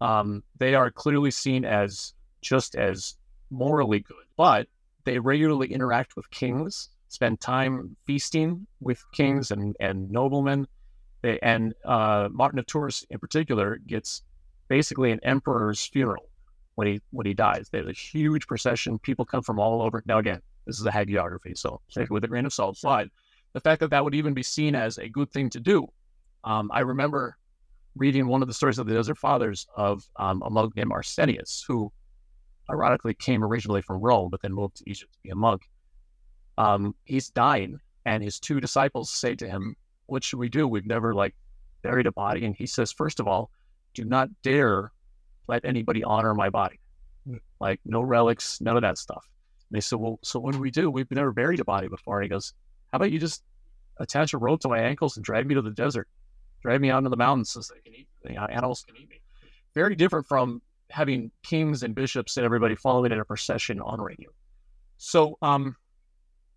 Um, they are clearly seen as just as morally good, but they regularly interact with kings spend time feasting with kings and, and noblemen. They, and uh, Martin of Tours, in particular, gets basically an emperor's funeral when he when he dies. There's a huge procession. People come from all over. Now, again, this is a hagiography, so take it with a grain of salt. But the fact that that would even be seen as a good thing to do, um, I remember reading one of the stories of the Desert Fathers of um, a monk named Arsenius, who ironically came originally from Rome, but then moved to Egypt to be a monk um, he's dying, and his two disciples say to him, "What should we do? We've never like buried a body." And he says, first of all, do not dare let anybody honor my body, like no relics, none of that stuff." And they said, "Well, so what do we do? We've never buried a body before." And he goes, "How about you just attach a rope to my ankles and drag me to the desert, drag me out into the mountains so they can eat, the animals can eat me." Very different from having kings and bishops and everybody following in a procession honoring you. So, um,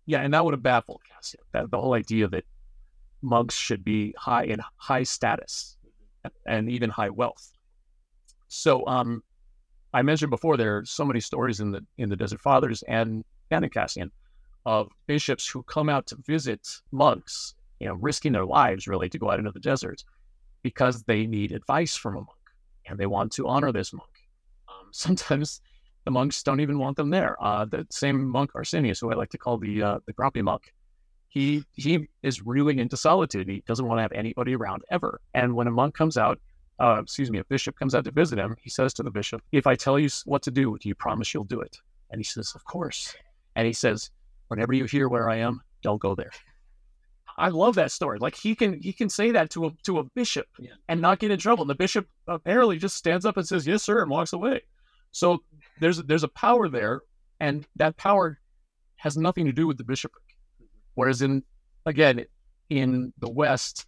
yeah, and that would have baffled Cassian. That the whole idea that monks should be high in high status and even high wealth. So, um, I mentioned before there are so many stories in the in the Desert Fathers and and in Cassian of bishops who come out to visit monks, you know, risking their lives really to go out into the desert because they need advice from a monk and they want to honor this monk. Um, sometimes the monks don't even want them there. Uh, the same monk Arsenius, who I like to call the uh, the grumpy monk, he he is really into solitude. He doesn't want to have anybody around ever. And when a monk comes out, uh, excuse me, a bishop comes out to visit him, he says to the bishop, "If I tell you what to do, do you promise you'll do it?" And he says, "Of course." And he says, "Whenever you hear where I am, don't go there." I love that story. Like he can he can say that to a to a bishop yeah. and not get in trouble. And the bishop apparently just stands up and says, "Yes, sir," and walks away. So there's there's a power there, and that power has nothing to do with the bishopric. Whereas in again in the West,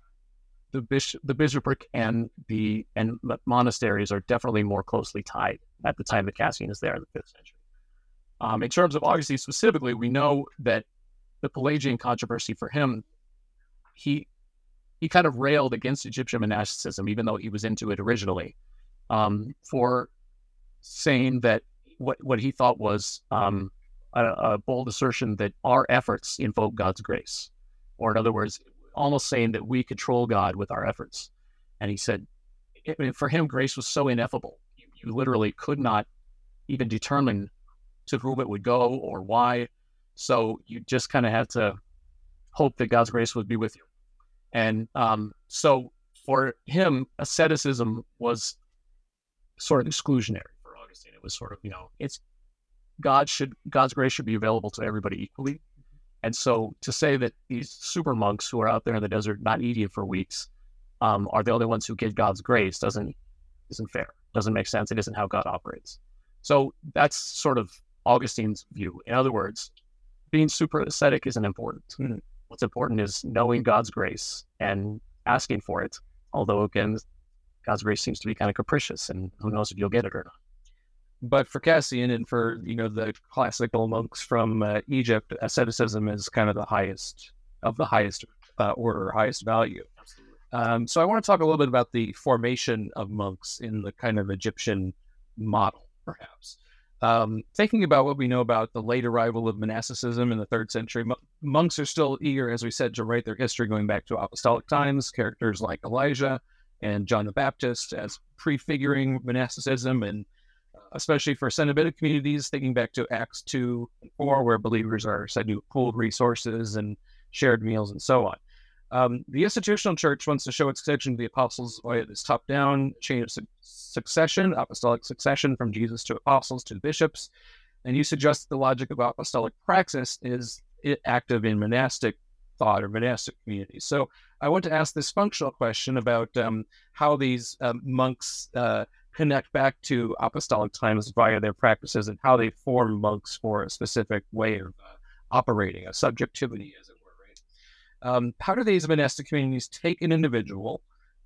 the bishop the bishopric and the and monasteries are definitely more closely tied at the time that Cassian is there in the fifth century. Um, in terms of Augustine specifically, we know that the Pelagian controversy for him, he he kind of railed against Egyptian monasticism, even though he was into it originally, um, for saying that what what he thought was um, a, a, bold assertion that our efforts invoke God's grace, or in other words, almost saying that we control God with our efforts. And he said, for him, grace was so ineffable. You, you literally could not even determine to whom it would go or why. So you just kind of had to hope that God's grace would be with you. And um, so for him, asceticism was sort of exclusionary Augustine. It was sort of, you know, it's God should God's grace should be available to everybody equally. And so to say that these super monks who are out there in the desert not eating for weeks um, are the only ones who get God's grace doesn't isn't fair. Doesn't make sense. It isn't how God operates. So that's sort of Augustine's view. In other words, being super ascetic isn't important. Mm-hmm. What's important is knowing God's grace and asking for it. Although again, God's grace seems to be kind of capricious, and who knows if you'll get it or not. But for Cassian and for you know the classical monks from uh, Egypt, asceticism is kind of the highest of the highest uh, order, highest value. Um, so I want to talk a little bit about the formation of monks in the kind of Egyptian model, perhaps. Um, thinking about what we know about the late arrival of monasticism in the third century, monks are still eager, as we said, to write their history going back to apostolic times. Characters like Elijah and John the Baptist as prefiguring monasticism, and especially for Cenobite communities, thinking back to Acts 2 and 4, where believers are said to pool resources and shared meals and so on. Um, the institutional church wants to show its connection to the apostles via this top down chain of su- succession, apostolic succession from Jesus to apostles to bishops. And you suggest the logic of apostolic praxis is active in monastic thought or monastic communities. So I want to ask this functional question about um, how these um, monks uh, connect back to apostolic times via their practices and how they form monks for a specific way of uh, operating, a subjectivity, as it were um, how do these monastic communities take an individual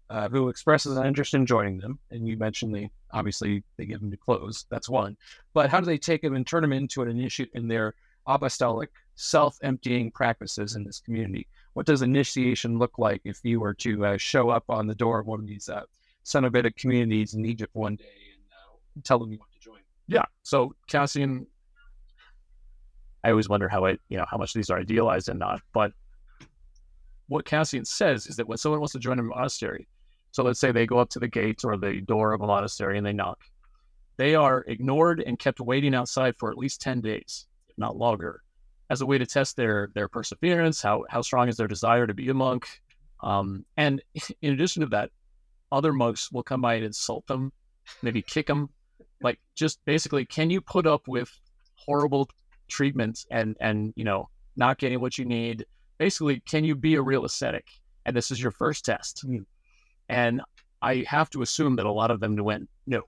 uh, who expresses an interest in joining them? And you mentioned they obviously they give them new clothes. That's one. But how do they take them and turn them into an initiate in their apostolic self-emptying practices in this community? What does initiation look like if you were to uh, show up on the door of one of these Cenobite communities in Egypt one day and uh, tell them you want to join? Yeah. So Cassian, I always wonder how it, you know, how much these are idealized and not, but what Cassian says is that when someone wants to join a monastery, so let's say they go up to the gate or the door of a monastery and they knock, they are ignored and kept waiting outside for at least 10 days, if not longer, as a way to test their their perseverance, how how strong is their desire to be a monk. Um, and in addition to that, other monks will come by and insult them, maybe kick them. Like just basically, can you put up with horrible treatments and and you know not getting what you need, basically, can you be a real ascetic? And this is your first test. Mm. And I have to assume that a lot of them went no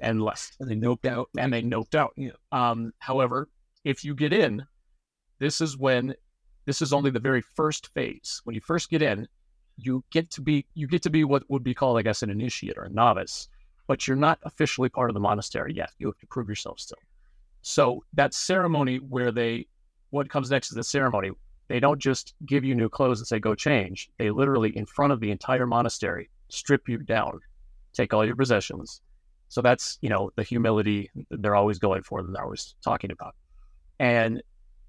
and left. And they noped out. And they noped out. Yeah. Um, however, if you get in, this is when this is only the very first phase. When you first get in, you get to be you get to be what would be called, I guess, an initiate or a novice, but you're not officially part of the monastery yet. You have to prove yourself still. So that ceremony where they what comes next is the ceremony they don't just give you new clothes and say, go change. They literally, in front of the entire monastery, strip you down, take all your possessions. So that's, you know, the humility they're always going for, that they're always talking about. And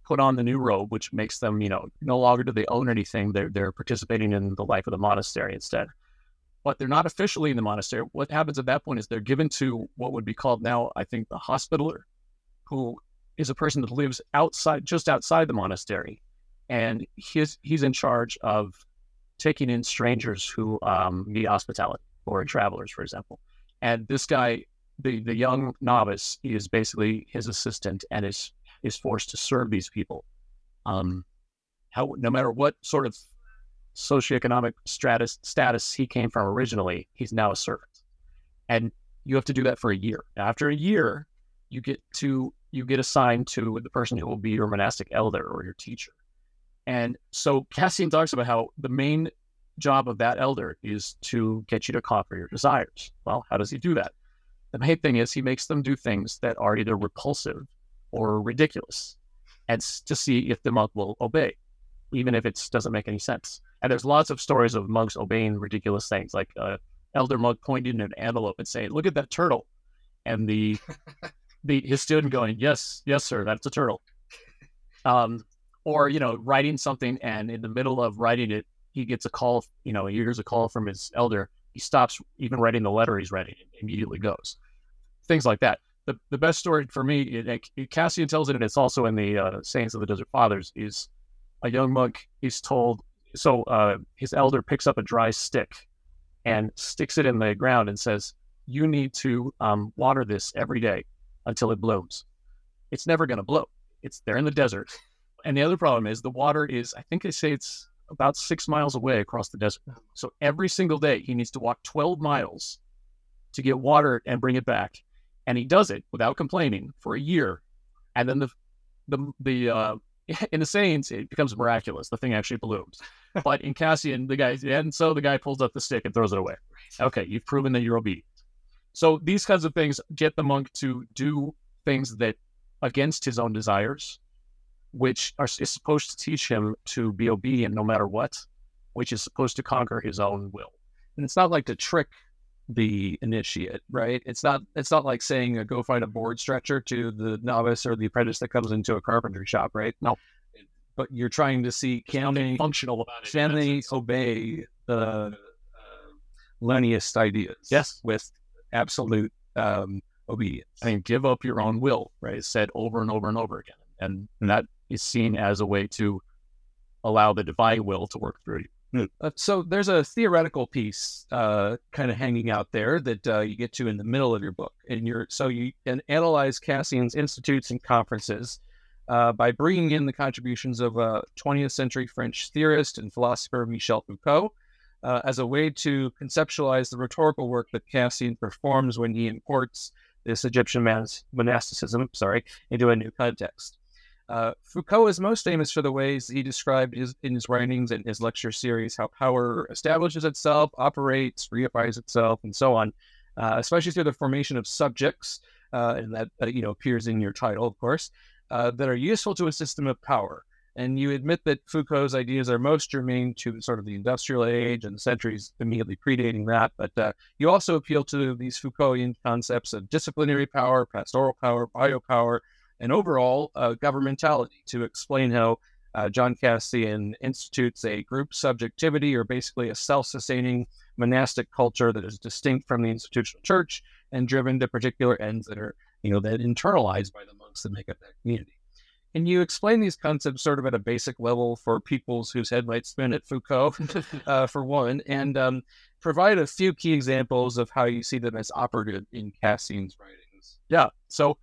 put on the new robe, which makes them, you know, no longer do they own anything. They're, they're participating in the life of the monastery instead. But they're not officially in the monastery. What happens at that point is they're given to what would be called now, I think, the hospitaller, who is a person that lives outside, just outside the monastery and he's he's in charge of taking in strangers who um, need hospitality or travelers, for example. And this guy, the the young novice, is basically his assistant and is is forced to serve these people. Um, how no matter what sort of socioeconomic status status he came from originally, he's now a servant, and you have to do that for a year. After a year, you get to you get assigned to the person who will be your monastic elder or your teacher. And so Cassian talks about how the main job of that elder is to get you to conquer your desires. Well, how does he do that? The main thing is he makes them do things that are either repulsive or ridiculous, and to see if the monk will obey, even if it doesn't make any sense. And there's lots of stories of monks obeying ridiculous things, like uh, elder monk pointing an antelope and saying, "Look at that turtle," and the the his student going, "Yes, yes, sir, that's a turtle." Um, or you know writing something and in the middle of writing it he gets a call you know he hears a call from his elder he stops even writing the letter he's writing and immediately goes. Things like that. The, the best story for me, it, it, Cassian tells it, and it's also in the uh, Sayings of the Desert Fathers, is a young monk is told, so uh, his elder picks up a dry stick and sticks it in the ground and says, You need to um, water this every day until it blooms. It's never going to blow. It's there in the desert. And the other problem is the water is, I think they say it's about six miles away across the desert. So every single day he needs to walk 12 miles to get water and bring it back. And he does it without complaining for a year. And then the, the, the, uh, in the Sayings, it becomes miraculous. The thing actually blooms. but in Cassian, the guy, and so the guy pulls up the stick and throws it away. Okay, you've proven that you're obedient. So these kinds of things get the monk to do things that against his own desires, which are, is supposed to teach him to be obedient no matter what, which is supposed to conquer his own will. And it's not like to trick the initiate, right? It's not it's not like saying uh, go find a board stretcher to the novice or the apprentice that comes into a carpentry shop, right? No. But you're trying to see can they functional about it. Can they obey the uh, Lenniest ideas? Yes. With absolute um, obedience. I mean, give up your own will, right? It's said over and over and over again. And, and that is seen as a way to allow the divine will to work through you. Hmm. Uh, so there's a theoretical piece uh, kind of hanging out there that uh, you get to in the middle of your book, and you're so you can analyze Cassian's institutes and conferences uh, by bringing in the contributions of a 20th century French theorist and philosopher Michel Foucault uh, as a way to conceptualize the rhetorical work that Cassian performs when he imports this Egyptian monasticism, sorry, into a new context. Uh, Foucault is most famous for the ways he described his, in his writings and his lecture series how power establishes itself, operates, reifies itself, and so on, uh, especially through the formation of subjects, uh, and that uh, you know appears in your title, of course, uh, that are useful to a system of power. And you admit that Foucault's ideas are most germane to sort of the industrial age and the centuries immediately predating that. But uh, you also appeal to these Foucaultian concepts of disciplinary power, pastoral power, biopower, and overall uh, governmentality to explain how uh, John Cassian institutes a group subjectivity or basically a self sustaining monastic culture that is distinct from the institutional church and driven to particular ends that are, you know, that internalized by the monks that make up that community. Can you explain these concepts sort of at a basic level for peoples whose head might spin at Foucault, uh, for one, and um, provide a few key examples of how you see them as operative in Cassian's writings? Yeah. So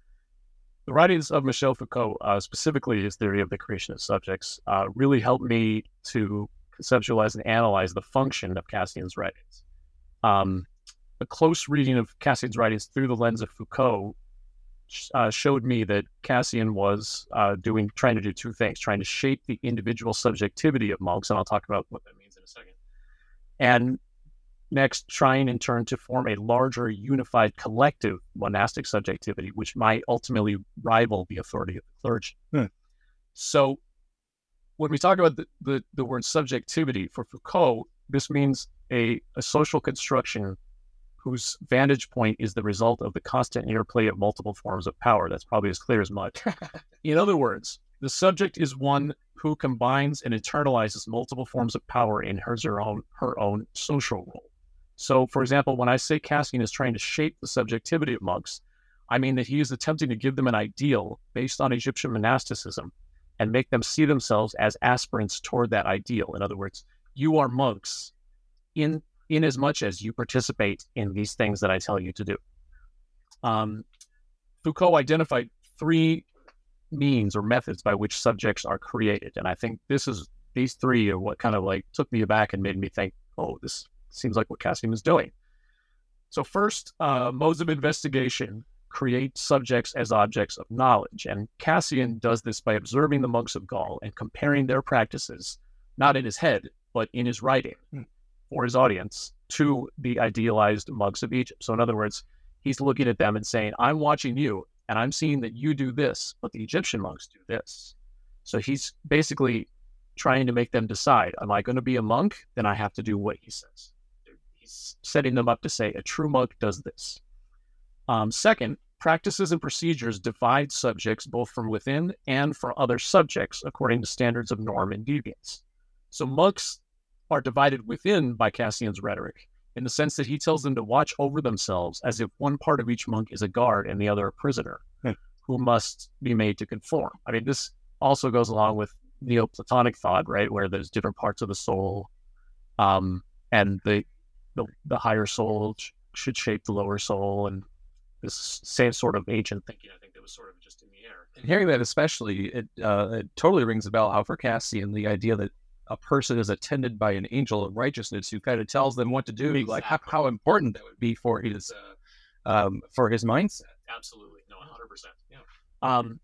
the writings of Michel Foucault, uh, specifically his theory of the creation of subjects, uh, really helped me to conceptualize and analyze the function of Cassian's writings. Um, a close reading of Cassian's writings through the lens of Foucault uh, showed me that Cassian was uh, doing, trying to do two things: trying to shape the individual subjectivity of monks, and I'll talk about what that means in a second, and Next, trying in turn to form a larger, unified collective monastic subjectivity, which might ultimately rival the authority of the clergy. Hmm. So, when we talk about the, the, the, word subjectivity for Foucault, this means a, a social construction whose vantage point is the result of the constant interplay of multiple forms of power. That's probably as clear as mud. in other words, the subject is one who combines and internalizes multiple forms of power in hers or own, her own social role. So, for example, when I say Cassian is trying to shape the subjectivity of monks, I mean that he is attempting to give them an ideal based on Egyptian monasticism and make them see themselves as aspirants toward that ideal. In other words, you are monks in in as much as you participate in these things that I tell you to do. Um, Foucault identified three means or methods by which subjects are created, and I think this is these three are what kind of like took me aback and made me think, oh, this seems like what Cassian is doing. So, first, uh, modes of investigation create subjects as objects of knowledge. And Cassian does this by observing the monks of Gaul and comparing their practices, not in his head, but in his writing hmm. for his audience, to the idealized monks of Egypt. So, in other words, he's looking at them and saying, I'm watching you and I'm seeing that you do this, but the Egyptian monks do this. So, he's basically trying to make them decide, am I going to be a monk? Then I have to do what he says he's setting them up to say a true monk does this. Um, second, practices and procedures divide subjects both from within and from other subjects according to standards of norm and deviance. So monks are divided within by Cassian's rhetoric in the sense that he tells them to watch over themselves as if one part of each monk is a guard and the other a prisoner Hmm. who must be made to conform. I mean, this also goes along with Neoplatonic thought, right, where there's different parts of the soul, um, and the, the the higher soul sh- should shape the lower soul, and this same sort of ancient thinking. I think that was sort of just in the air. And hearing that, especially, it uh, it totally rings a bell. How for Cassian, the idea that a person is attended by an angel of righteousness who kind of tells them what to do, like how, how important that would be for his uh, um, for his mindset. Absolutely. No, 100%. Yeah. Um,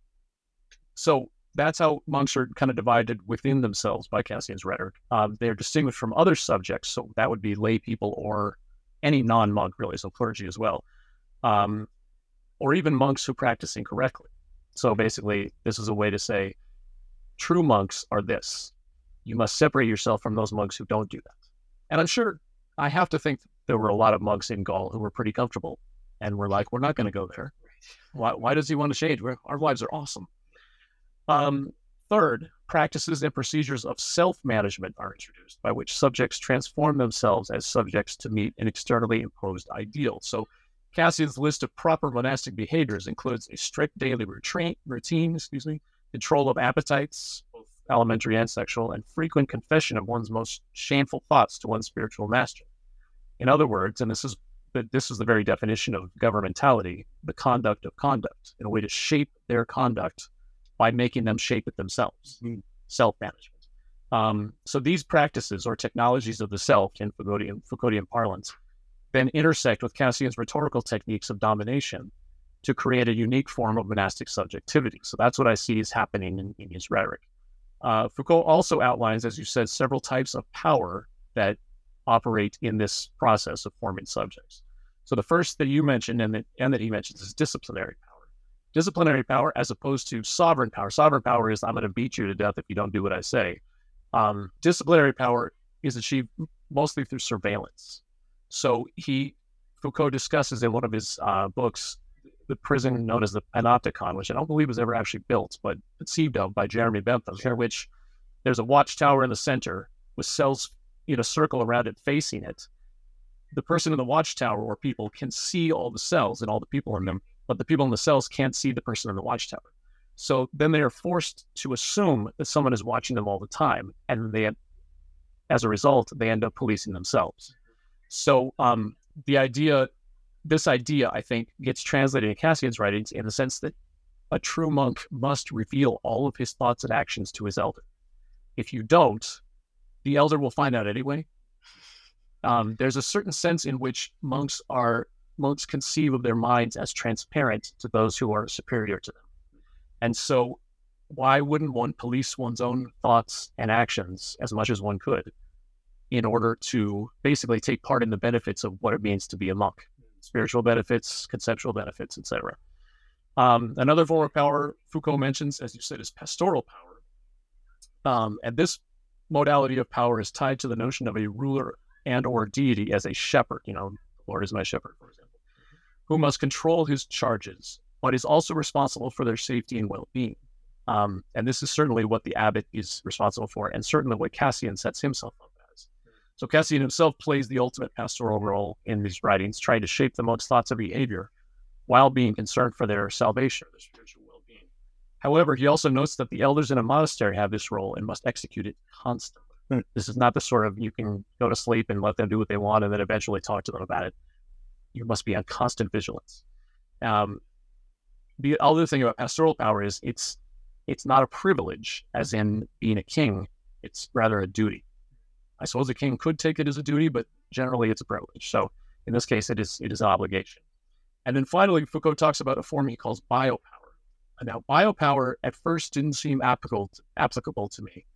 so that's how monks are kind of divided within themselves by Cassian's rhetoric. Um, they're distinguished from other subjects. So that would be lay people or any non monk, really. So clergy as well. Um, or even monks who practice incorrectly. So basically, this is a way to say true monks are this. You must separate yourself from those monks who don't do that. And I'm sure I have to think there were a lot of monks in Gaul who were pretty comfortable and were like, we're not going to go there. Why, why does he want to change? We're, our lives are awesome. Um, third, practices and procedures of self management are introduced by which subjects transform themselves as subjects to meet an externally imposed ideal. So, Cassian's list of proper monastic behaviors includes a strict daily routine, routine excuse me, control of appetites, both alimentary and sexual, and frequent confession of one's most shameful thoughts to one's spiritual master. In other words, and this is this is the very definition of governmentality, the conduct of conduct, in a way to shape their conduct by making them shape it themselves, self management. Um, so these practices or technologies of the self in Foucauldian, Foucauldian parlance then intersect with Cassian's rhetorical techniques of domination to create a unique form of monastic subjectivity. So that's what I see is happening in, in his rhetoric. Uh, Foucault also outlines, as you said, several types of power that operate in this process of forming subjects. So the first that you mentioned and that, and that he mentions is disciplinary power. Disciplinary power, as opposed to sovereign power. Sovereign power is I'm going to beat you to death if you don't do what I say. Um, disciplinary power is achieved mostly through surveillance. So he Foucault discusses in one of his uh, books the prison known as the Panopticon, which I don't believe was ever actually built, but conceived of by Jeremy Bentham, in which there's a watchtower in the center with cells in a circle around it facing it. The person in the watchtower or people can see all the cells and all the people in them, but the people in the cells can't see the person in the watchtower. So then they are forced to assume that someone is watching them all the time, and they, as a result, they end up policing themselves. So um, the idea, this idea, I think, gets translated in Cassian's writings in the sense that a true monk must reveal all of his thoughts and actions to his elder. If you don't, the elder will find out anyway. Um, there's a certain sense in which monks are monks conceive of their minds as transparent to those who are superior to them, and so why wouldn't one police one's own thoughts and actions as much as one could in order to basically take part in the benefits of what it means to be a monk, spiritual benefits, conceptual benefits, etc. Um, another form of power Foucault mentions, as you said, is pastoral power, um, and this modality of power is tied to the notion of a ruler and or deity as a shepherd. You know, Lord is my shepherd, for example, who must control his charges, but is also responsible for their safety and well-being. Um, and this is certainly what the abbot is responsible for, and certainly what Cassian sets himself up as. So Cassian himself plays the ultimate pastoral role in these writings, trying to shape the monk's thoughts and behavior while being concerned for their salvation, their spiritual well-being. However, he also notes that the elders in a monastery have this role and must execute it constantly. Hmm. This is not the sort of you can go to sleep and let them do what they want and then eventually talk to them about it. You must be on constant vigilance. Um, the other thing about pastoral power is it's it's not a privilege, as in being a king. It's rather a duty. I suppose a king could take it as a duty, but generally it's a privilege. So in this case, it is it is an obligation. And then finally, Foucault talks about a form he calls biopower. Now, biopower at first didn't seem applicable applicable to me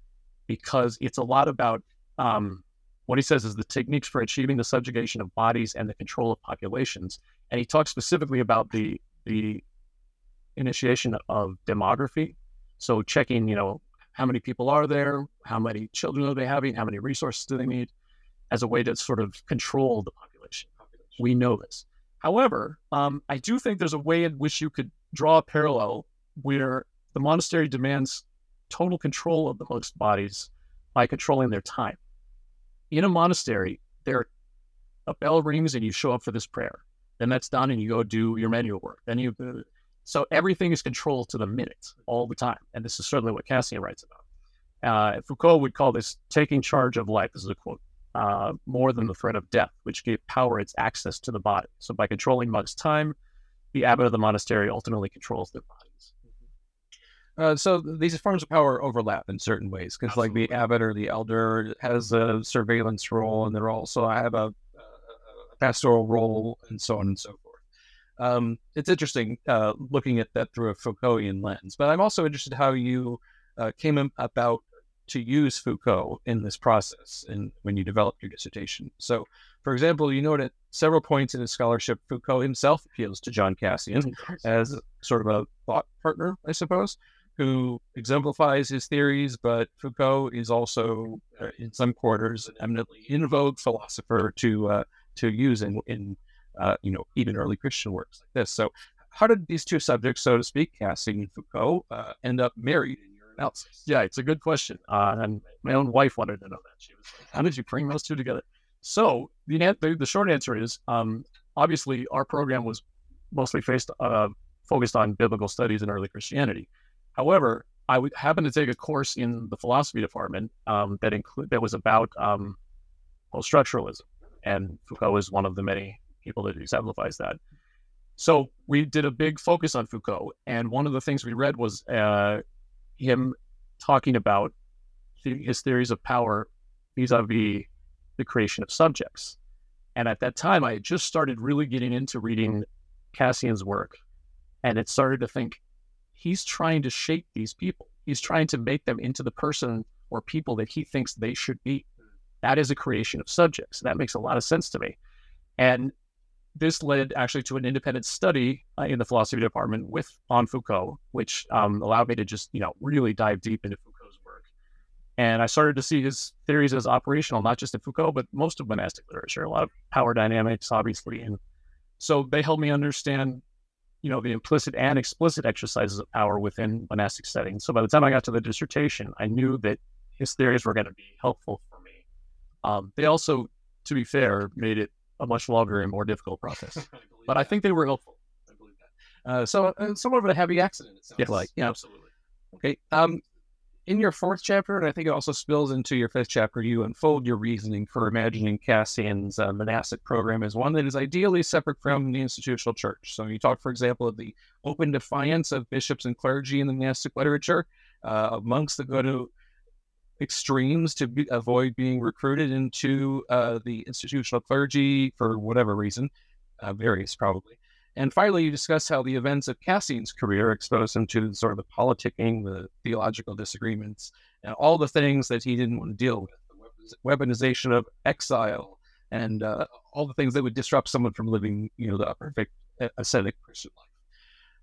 because it's a lot about um, what he says is the techniques for achieving the subjugation of bodies and the control of populations. And he talks specifically about the the initiation of demography. So checking, you know, how many people are there, how many children are they having, how many resources do they need, as a way to sort of control the population. We know this. However, um, I do think there's a way in which you could draw a parallel where the monastery demands total control of the monks' bodies by controlling their time. In a monastery, there a bell rings and you show up for this prayer. Then that's done and you go do your manual work. Then you, so everything is controlled to the minute all the time. And this is certainly what Cassian writes about. Uh, Foucault would call this taking charge of life, this is a quote, uh, more than the threat of death, which gave power its access to the body. So by controlling monks' time, the abbot of the monastery ultimately controls their bodies. Uh, so these forms of power overlap in certain ways because, like the abbot or the elder has a surveillance role, and they're also I have a, a pastoral role, and so on and so forth. Um, it's interesting uh, looking at that through a Foucaultian lens, but I'm also interested how you uh, came about to use Foucault in this process and when you developed your dissertation. So, for example, you note at several points in his scholarship, Foucault himself appeals to John Cassian as sort of a thought partner, I suppose, who exemplifies his theories, but Foucault is also, uh, in some quarters, an eminently in vogue philosopher to uh, to use in, in uh, you know, even early Christian works like this. So, how did these two subjects, so to speak, Cassian and Foucault, uh, end up married in your analysis? Yeah, it's a good question. Uh, and my own wife wanted to know that. She was like, "How did you bring those two together?" So the the, the short answer is, um, obviously, our program was mostly faced, uh, focused on biblical studies and early Christianity. However, I would happen to take a course in the philosophy department um, that include that was about um, post structuralism, and Foucault was one of the many people that exemplifies that. So we did a big focus on Foucault, and one of the things we read was uh, him talking about his theories of power vis-a-vis the creation of subjects. And at that time, I had just started really getting into reading Cassian's work, and it started to think he's trying to shape these people. He's trying to make them into the person or people that he thinks they should be. That is a creation of subjects. That makes a lot of sense to me. And this led actually to an independent study uh, in the philosophy department with on Foucault, which um, allowed me to just you know really dive deep into Foucault's work. And I started to see his theories as operational, not just in Foucault, but most of monastic literature. A lot of power dynamics, obviously, and so they helped me understand, you know, the implicit and explicit exercises of power within monastic settings. So by the time I got to the dissertation, I knew that his theories were going to be helpful for me. Um, they also, to be fair, made it a much longer and more difficult process. I but. I think they were helpful. I believe that. Uh, so, uh, somewhat of a heavy accident. It sounds yeah, like yeah, absolutely. Okay. Um, in your fourth chapter, and I think it also spills into your fifth chapter, you unfold your reasoning for imagining Cassian's uh, monastic program as one that is ideally separate from the institutional church. So you talk, for example, of the open defiance of bishops and clergy in the monastic literature, uh, monks that go to extremes to be, avoid being recruited into uh, the institutional clergy for whatever reason, uh, various probably. And finally, you discuss how the events of Cassian's career exposed him to sort of the politicking, the theological disagreements, and all the things that he didn't want to deal with the weaponization of exile and uh, all the things that would disrupt someone from living, you know, the perfect ascetic Christian life.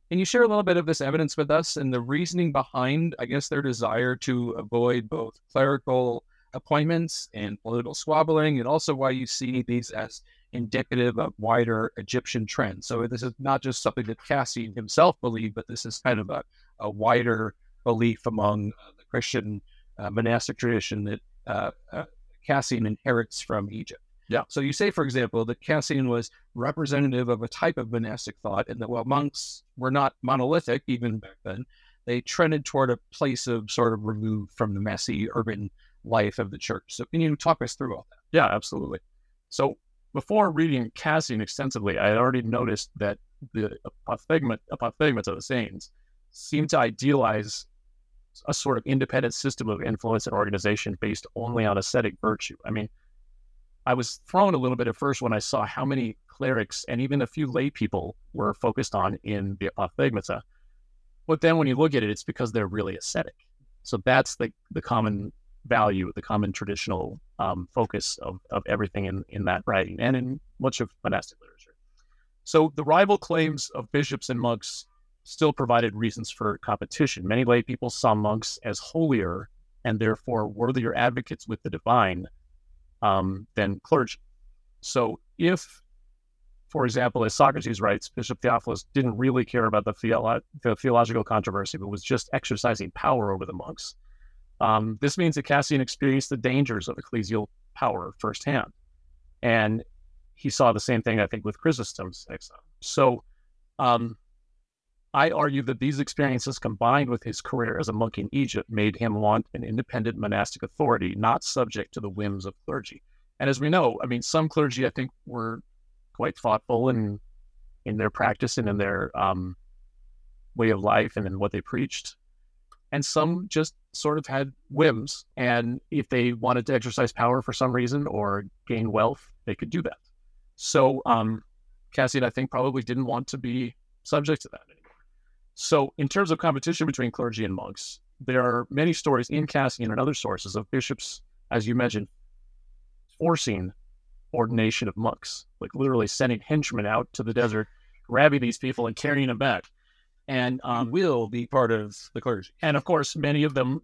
Can you share a little bit of this evidence with us and the reasoning behind, I guess, their desire to avoid both clerical appointments and political squabbling, and also why you see these as indicative of wider Egyptian trends? So this is not just something that Cassian himself believed, but this is kind of a, a wider belief among uh, the Christian uh, monastic tradition that uh, uh Cassian inherits from Egypt. Yeah. So you say, for example, that Cassian was representative of a type of monastic thought, and that while monks were not monolithic even back then, they trended toward a place of sort of removed from the messy urban life of the church. So can you talk us through all that? Yeah, absolutely. So before reading Cassian extensively, I had already noticed that the apophthegma, apophthegmata of the saints seem to idealize a sort of independent system of influence and organization based only on ascetic virtue. I mean, I was thrown a little bit at first when I saw how many clerics and even a few lay people were focused on in the apophthegmata. But then when you look at it, it's because they're really ascetic. So that's the, the common value, the common traditional um, focus of, of everything in, in that writing and in much of monastic literature. So the rival claims of bishops and monks still provided reasons for competition. Many lay people saw monks as holier and therefore worthier advocates with the divine um, than clergy. So if, for example, as Socrates writes, Bishop Theophilus didn't really care about the, theolo- the theological controversy, but was just exercising power over the monks. Um, this means that Cassian experienced the dangers of ecclesial power firsthand. And he saw the same thing, I think, with Chrysostom's exile. So um, I argue that these experiences combined with his career as a monk in Egypt made him want an independent monastic authority, not subject to the whims of clergy. And as we know, I mean, some clergy, I think, were quite thoughtful in in their practice and in their um, way of life and in what they preached. And some just sort of had whims. And if they wanted to exercise power for some reason or gain wealth, they could do that. So um, Cassian, I think, probably didn't want to be subject to that anymore. So, in terms of competition between clergy and monks, there are many stories in Cassian and other sources of bishops, as you mentioned, forcing ordination of monks, like literally sending henchmen out to the desert, grabbing these people and carrying them back. And um, will be part of the clergy. And of course, many of them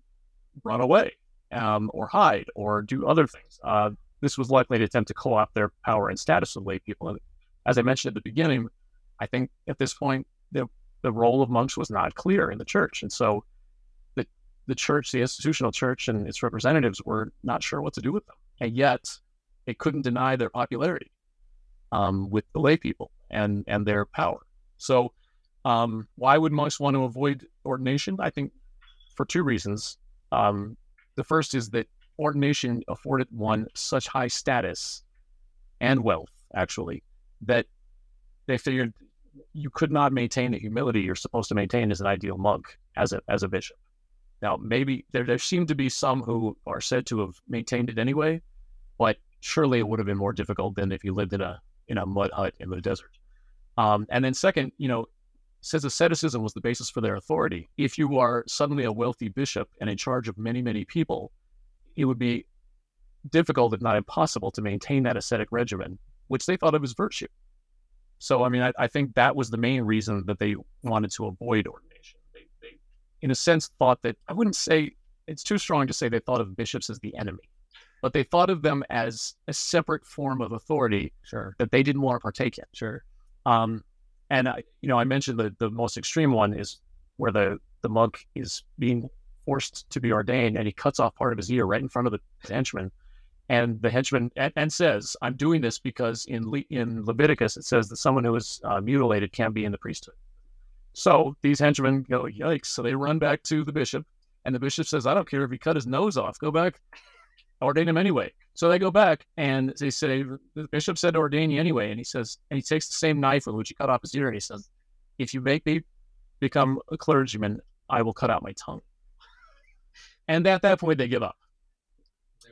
run away um, or hide or do other things. Uh, this was likely an attempt to co opt their power and status of lay people. And as I mentioned at the beginning, I think at this point, the, the role of monks was not clear in the church. And so the, the church, the institutional church, and its representatives were not sure what to do with them. And yet, they couldn't deny their popularity um, with the lay people and, and their power. So, um, why would monks want to avoid ordination? I think for two reasons. Um, the first is that ordination afforded one such high status and wealth, actually, that they figured you could not maintain the humility you're supposed to maintain as an ideal monk, as a as a bishop. Now, maybe there there seem to be some who are said to have maintained it anyway, but surely it would have been more difficult than if you lived in a in a mud hut in the desert. Um, and then second, you know, since asceticism was the basis for their authority, if you are suddenly a wealthy bishop and in charge of many many people, it would be difficult, if not impossible, to maintain that ascetic regimen, which they thought of as virtue. So, I mean, I, I, think that was the main reason that they wanted to avoid ordination. They, they, in a sense, thought that I wouldn't say it's too strong to say they thought of bishops as the enemy, but they thought of them as a separate form of authority sure. that they didn't want to partake in. Sure. Um, and I, you know, I mentioned the the most extreme one is where the the monk is being forced to be ordained, and he cuts off part of his ear right in front of the henchman and the henchman and, and, says, "I'm doing this because in Le- in Leviticus it says that someone who is uh, mutilated can be in the priesthood." So these henchmen go, "Yikes!" So they run back to the bishop, and the bishop says, "I don't care if he cut his nose off. Go back, ordain him anyway." So they go back, and they say, "The bishop said to ordain you anyway," and he says, and he takes the same knife with which he cut off his ear, and he says, "If you make me become a clergyman, I will cut out my tongue." and at that point, they give up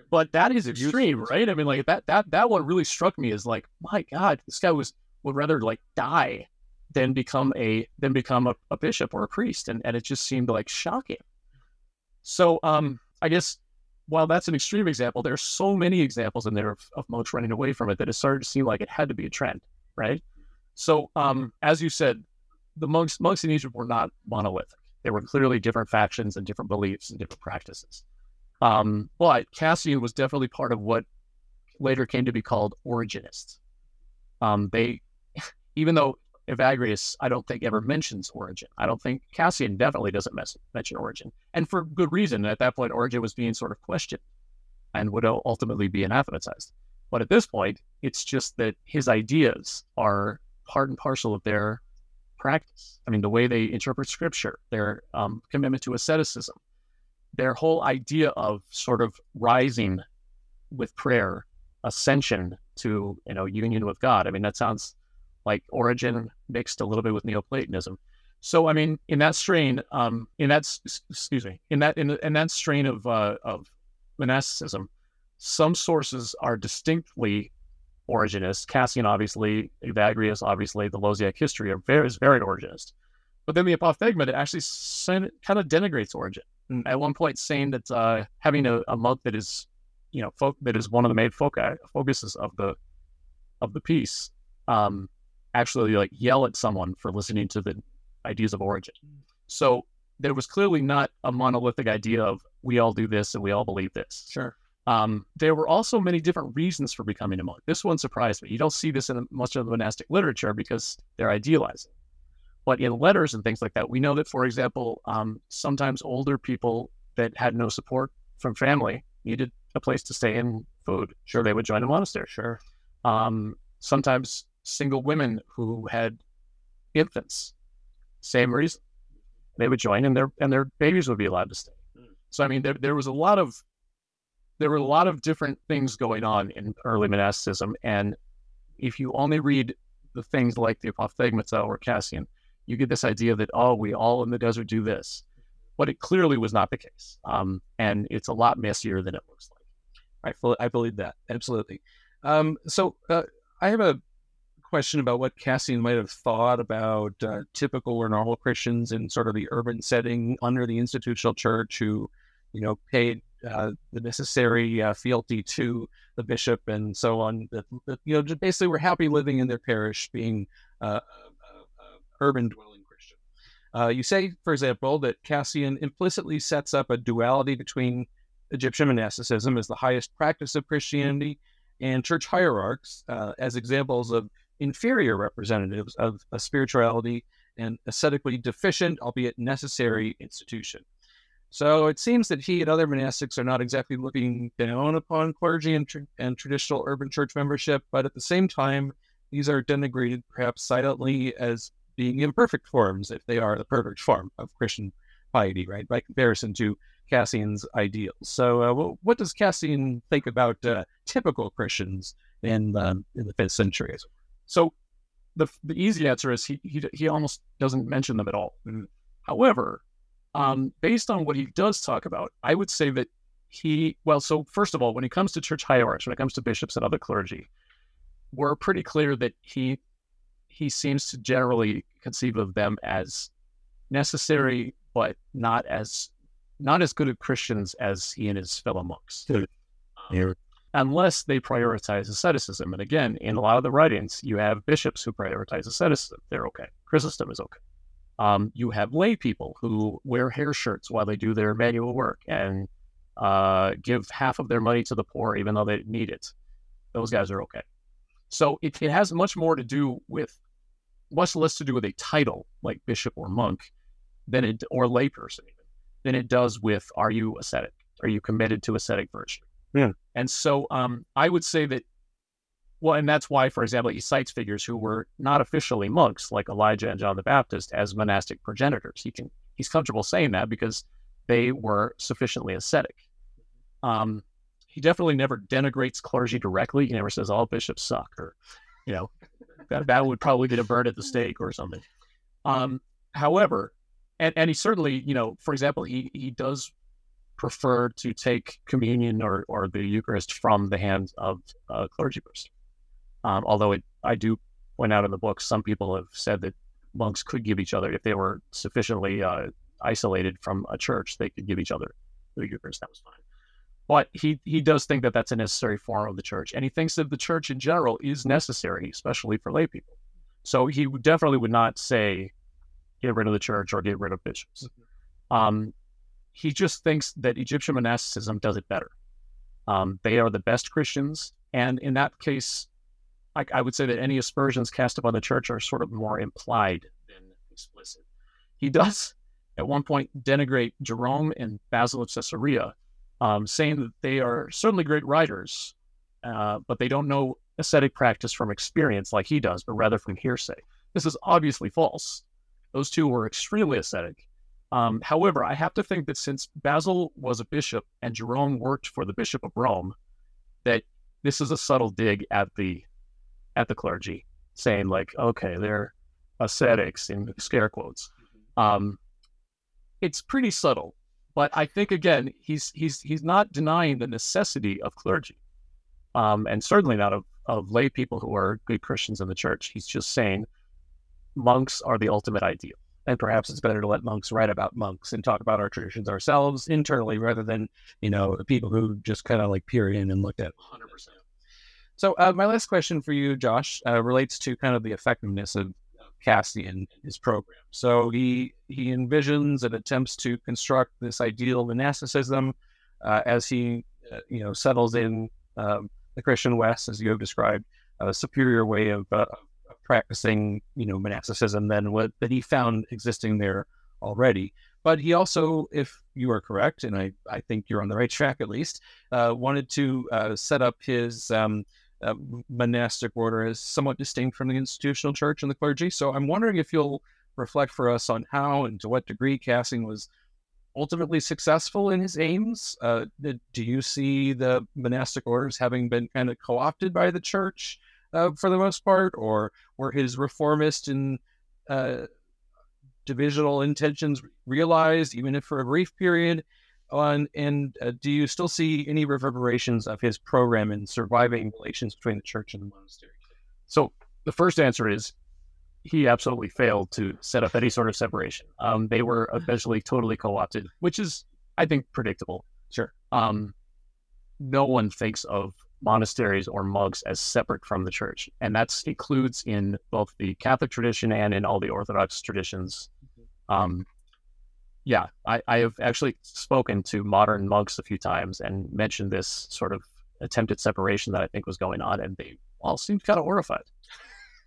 but that is extreme, right? I mean, like that that that one really struck me as like, my God, this guy was would rather like die than become a than become a, a bishop or a priest, and and it just seemed like shocking. So, um, I guess while that's an extreme example, there's so many examples in there of, of monks running away from it that it started to seem like it had to be a trend, right? So, um, as you said, the monks monks in Egypt were not monolithic. There were clearly different factions and different beliefs and different practices. Um, but Cassian was definitely part of what later came to be called Origenists. Um, they, even though Evagrius, I don't think ever mentions Origen. I don't think Cassian definitely doesn't mention Origen, and for good reason. At that point, Origen was being sort of questioned and would ultimately be anathematized. But at this point, it's just that his ideas are part and parcel of their practice. I mean, the way they interpret scripture, their um, commitment to asceticism, their whole idea of sort of rising with prayer, ascension to you know union with God. I mean, that sounds like Origen mixed a little bit with Neoplatonism. So, I mean, in that strain, um, in that excuse me, in that in, in that strain of uh, of monasticism, some sources are distinctly Origenist. Cassian, obviously, Evagrius, obviously, the Lausiac history are very is very Origenist. But then the Apophthegma actually kind of denigrates Origin at one point saying that uh, having a, a, monk that is, you know, fo- that is one of the main foci focuses of the of the piece, um, actually like yell at someone for listening to the ideas of Origen. So there was clearly not a monolithic idea of we all do this and we all believe this. Sure. Um, there were also many different reasons for becoming a monk. This one surprised me. You don't see this in much of the monastic literature because they're idealizing. But in letters and things like that, we know that, for example, um, sometimes older people that had no support from family needed a place to stay and food. Sure, they would join a monastery. Sure. Um, sometimes single women who had infants. Same reason. They would join and their and their babies would be allowed to stay. So I mean there, there was a lot of there were a lot of different things going on in early monasticism. And if you only read the things like the Apophthegmata or Cassian, you get this idea that, oh, we all in the desert do this. But it clearly was not the case. Um, and it's a lot messier than it looks like. I, I believe that. Absolutely. Um, so uh, I have a question about what Cassian might have thought about uh, typical or normal Christians in sort of the urban setting under the institutional church who, you know, paid uh, the necessary uh, fealty to the bishop and so on. That, that you know, just basically were happy living in their parish, being uh, urban dwelling Christian. Uh, you say, for example, that Cassian implicitly sets up a duality between Egyptian monasticism as the highest practice of Christianity and church hierarchs uh, as examples of inferior representatives of a spirituality and ascetically deficient, albeit necessary, institution. So it seems that he and other monastics are not exactly looking down upon clergy and, tr- and traditional urban church membership, but at the same time, these are denigrated perhaps silently as being imperfect forms if they are the perfect form of Christian piety, right? By comparison to Cassian's ideals. So, uh, what does Cassian think about uh, typical Christians in the in the fifth century? So, the the easy answer is he he, he almost doesn't mention them at all. Mm-hmm. However, um, based on what he does talk about, I would say that he, well, so first of all, when it comes to church hierarchs, when it comes to bishops and other clergy, we're pretty clear that he he seems to generally conceive of them as necessary, but not as not as good of Christians as he and his fellow monks. Um, unless they prioritize asceticism. And again, in a lot of the writings, you have bishops who prioritize asceticism. They're okay. Chrysostom is okay. Um, you have lay people who wear hair shirts while they do their manual work and uh, give half of their money to the poor, even though they need it. Those guys are okay. So it, it has much more to do with, much less to do with a title like bishop or monk, than it or layperson even, than it does with are you ascetic? Are you committed to ascetic virtue? Yeah. And so um, I would say that well, and that's why, for example, he cites figures who were not officially monks, like Elijah and John the Baptist, as monastic progenitors. He can he's comfortable saying that because they were sufficiently ascetic. Um, he definitely never denigrates clergy directly. He never says all bishops suck, or you know, that, that would probably get a burn at the stake or something. Um, however, and, and he certainly, you know, for example, he he does prefer to take communion or, or the Eucharist from the hands of a clergy person. Um, although it, I do point out in the book, some people have said that monks could give each other, if they were sufficiently uh, isolated from a church, they could give each other the Eucharist. That was fine. But he, he does think that that's a necessary form of the church. And he thinks that the church in general is necessary, especially for lay people. So he definitely would not say, get rid of the church or get rid of bishops. Um, he just thinks that Egyptian monasticism does it better. Um, they are the best Christians. And in that case, I, I would say that any aspersions cast upon the church are sort of more implied than explicit. He does at one point denigrate Jerome and Basil of Caesarea, um, saying that they are certainly great writers, uh, but they don't know ascetic practice from experience like he does, but rather from hearsay. This is obviously false. Those two were extremely ascetic. Um, however, I have to think that since Basil was a bishop and Jerome worked for the Bishop of Rome, that this is a subtle dig at the at the clergy, saying like, okay, they're ascetics in scare quotes. Mm-hmm. Um, it's pretty subtle, but I think again, he's he's he's not denying the necessity of clergy, um, and certainly not of of lay people who are good Christians in the church. He's just saying monks are the ultimate ideal. And perhaps it's better to let monks write about monks and talk about our traditions ourselves internally rather than, you know, people who just kind of like peer in and look at 100%. So uh, my last question for you, Josh, uh, relates to kind of the effectiveness of Cassian and his program. So he he envisions and attempts to construct this ideal monasticism uh, as he uh, you know settles in um, the Christian West, as you have described, a superior way of, uh, of practicing you know monasticism than what that he found existing there already. But he also, if you are correct, and I, I think you're on the right track at least, uh, wanted to set up his um, uh, monastic order as somewhat distinct from the institutional church and the clergy. So I'm wondering if you'll reflect for us on how and to what degree Cassian was ultimately successful in his aims. Uh, do you see the monastic orders having been kind of co opted by the church uh, for the most part, or were his reformist and uh, divisional intentions realized, even if for a brief period? On and uh, do you still see any reverberations of his program in surviving relations between the church and the monastery? So the first answer is he absolutely failed to set up any sort of separation. Um, they were eventually totally co-opted, which is, I think, predictable. Sure. Um, no one thinks of monasteries or monks as separate from the church, and that includes in both the Catholic tradition and in all the Orthodox traditions. Mm-hmm. Um, yeah, I, I have actually spoken to modern monks a few times and mentioned this sort of attempted separation that I think was going on, and they all seemed kind of horrified.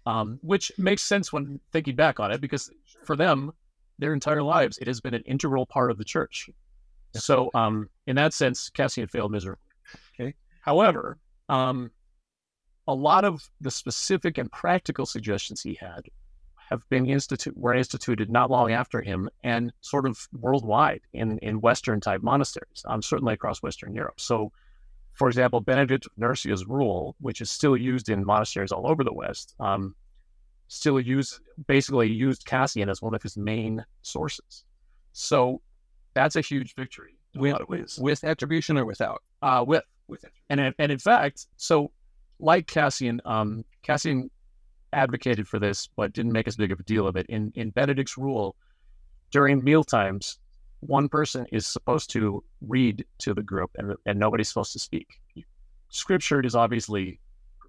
Um, which makes sense when thinking back on it, because for them, their entire lives, it has been an integral part of the church. So, um, in that sense, Cassian failed miserably. However, um, a lot of the specific and practical suggestions he had have been institute were instituted not long after him and sort of worldwide in in Western type monasteries, um, certainly across Western Europe. So, for example, Benedict of Nursia's rule, which is still used in monasteries all over the West, um, still used basically used Cassian as one of his main sources. So that's a huge victory with, a lot of ways. With attribution or without? Uh, with with and and in fact, so like Cassian, um, Cassian advocated for this, but didn't make as big of a deal of it. In in Benedict's rule, during meal times, one person is supposed to read to the group, and and nobody's supposed to speak. Scripture is obviously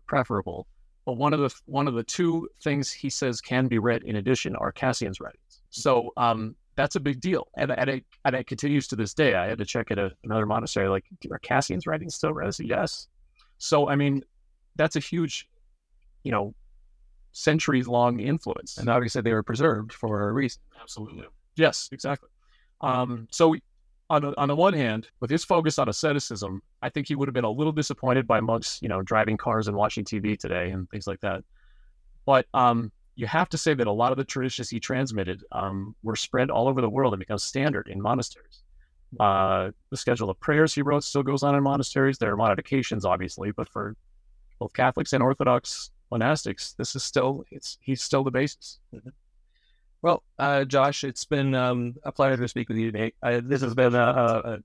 preferable, but one of the one of the two things he says can be read in addition are Cassian's writings. So um, that's a big deal, and and it, and it continues to this day. I had to check at a, another monastery, like are Cassian's writings still said yes. So I mean, that's a huge, you know, centuries long influence. And obviously they were preserved for a reason. Absolutely. Yes, exactly. Um, so on the, on the one hand, with his focus on asceticism, I think he would have been a little disappointed by monks, you know, driving cars and watching TV today and things like that. But um, you have to say that a lot of the traditions he transmitted um, were spread all over the world and become standard in monasteries. Uh, the schedule of prayers he wrote still goes on in monasteries. There are modifications, obviously, but for both Catholics and Orthodox monastics, this is still it's he's still the basis. Mm-hmm. Well, uh, Josh, it's been um, a pleasure to speak with you today. Uh, this has been a, a, a,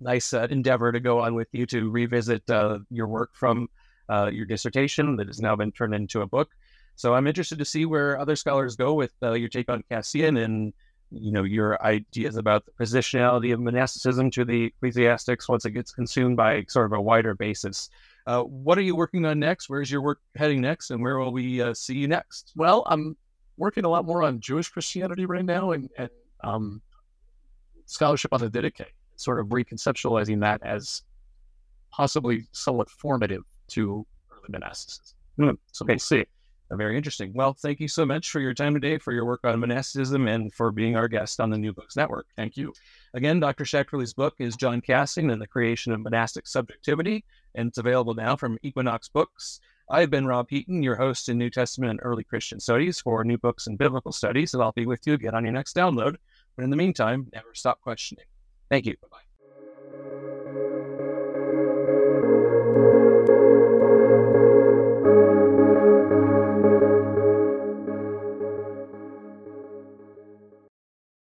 nice uh, endeavor to go on with you to revisit uh, your work from uh, your dissertation that has now been turned into a book. So I'm interested to see where other scholars go with uh, your take on Cassian and you know your ideas about the positionality of monasticism to the ecclesiastics once it gets consumed by sort of a wider basis. Uh, what are you working on next? Where's your work heading next, and where will we uh, see you next? Well, I'm working a lot more on Jewish Christianity right now, and, and um, scholarship on the Didache, sort of reconceptualizing that as possibly somewhat formative to early monasticism. Mm, so we'll see. Very interesting. Well, thank you so much for your time today, for your work on monasticism, and for being our guest on the New Books Network. Thank you. Again, Dr. Schachterle's book is John Cassian and the Creation of Monastic Subjectivity, and it's available now from Equinox Books. I've been Rob Heaton, your host in New Testament and Early Christian Studies for New Books and Biblical Studies, and I'll be with you again on your next download. But in the meantime, never stop questioning. Thank you.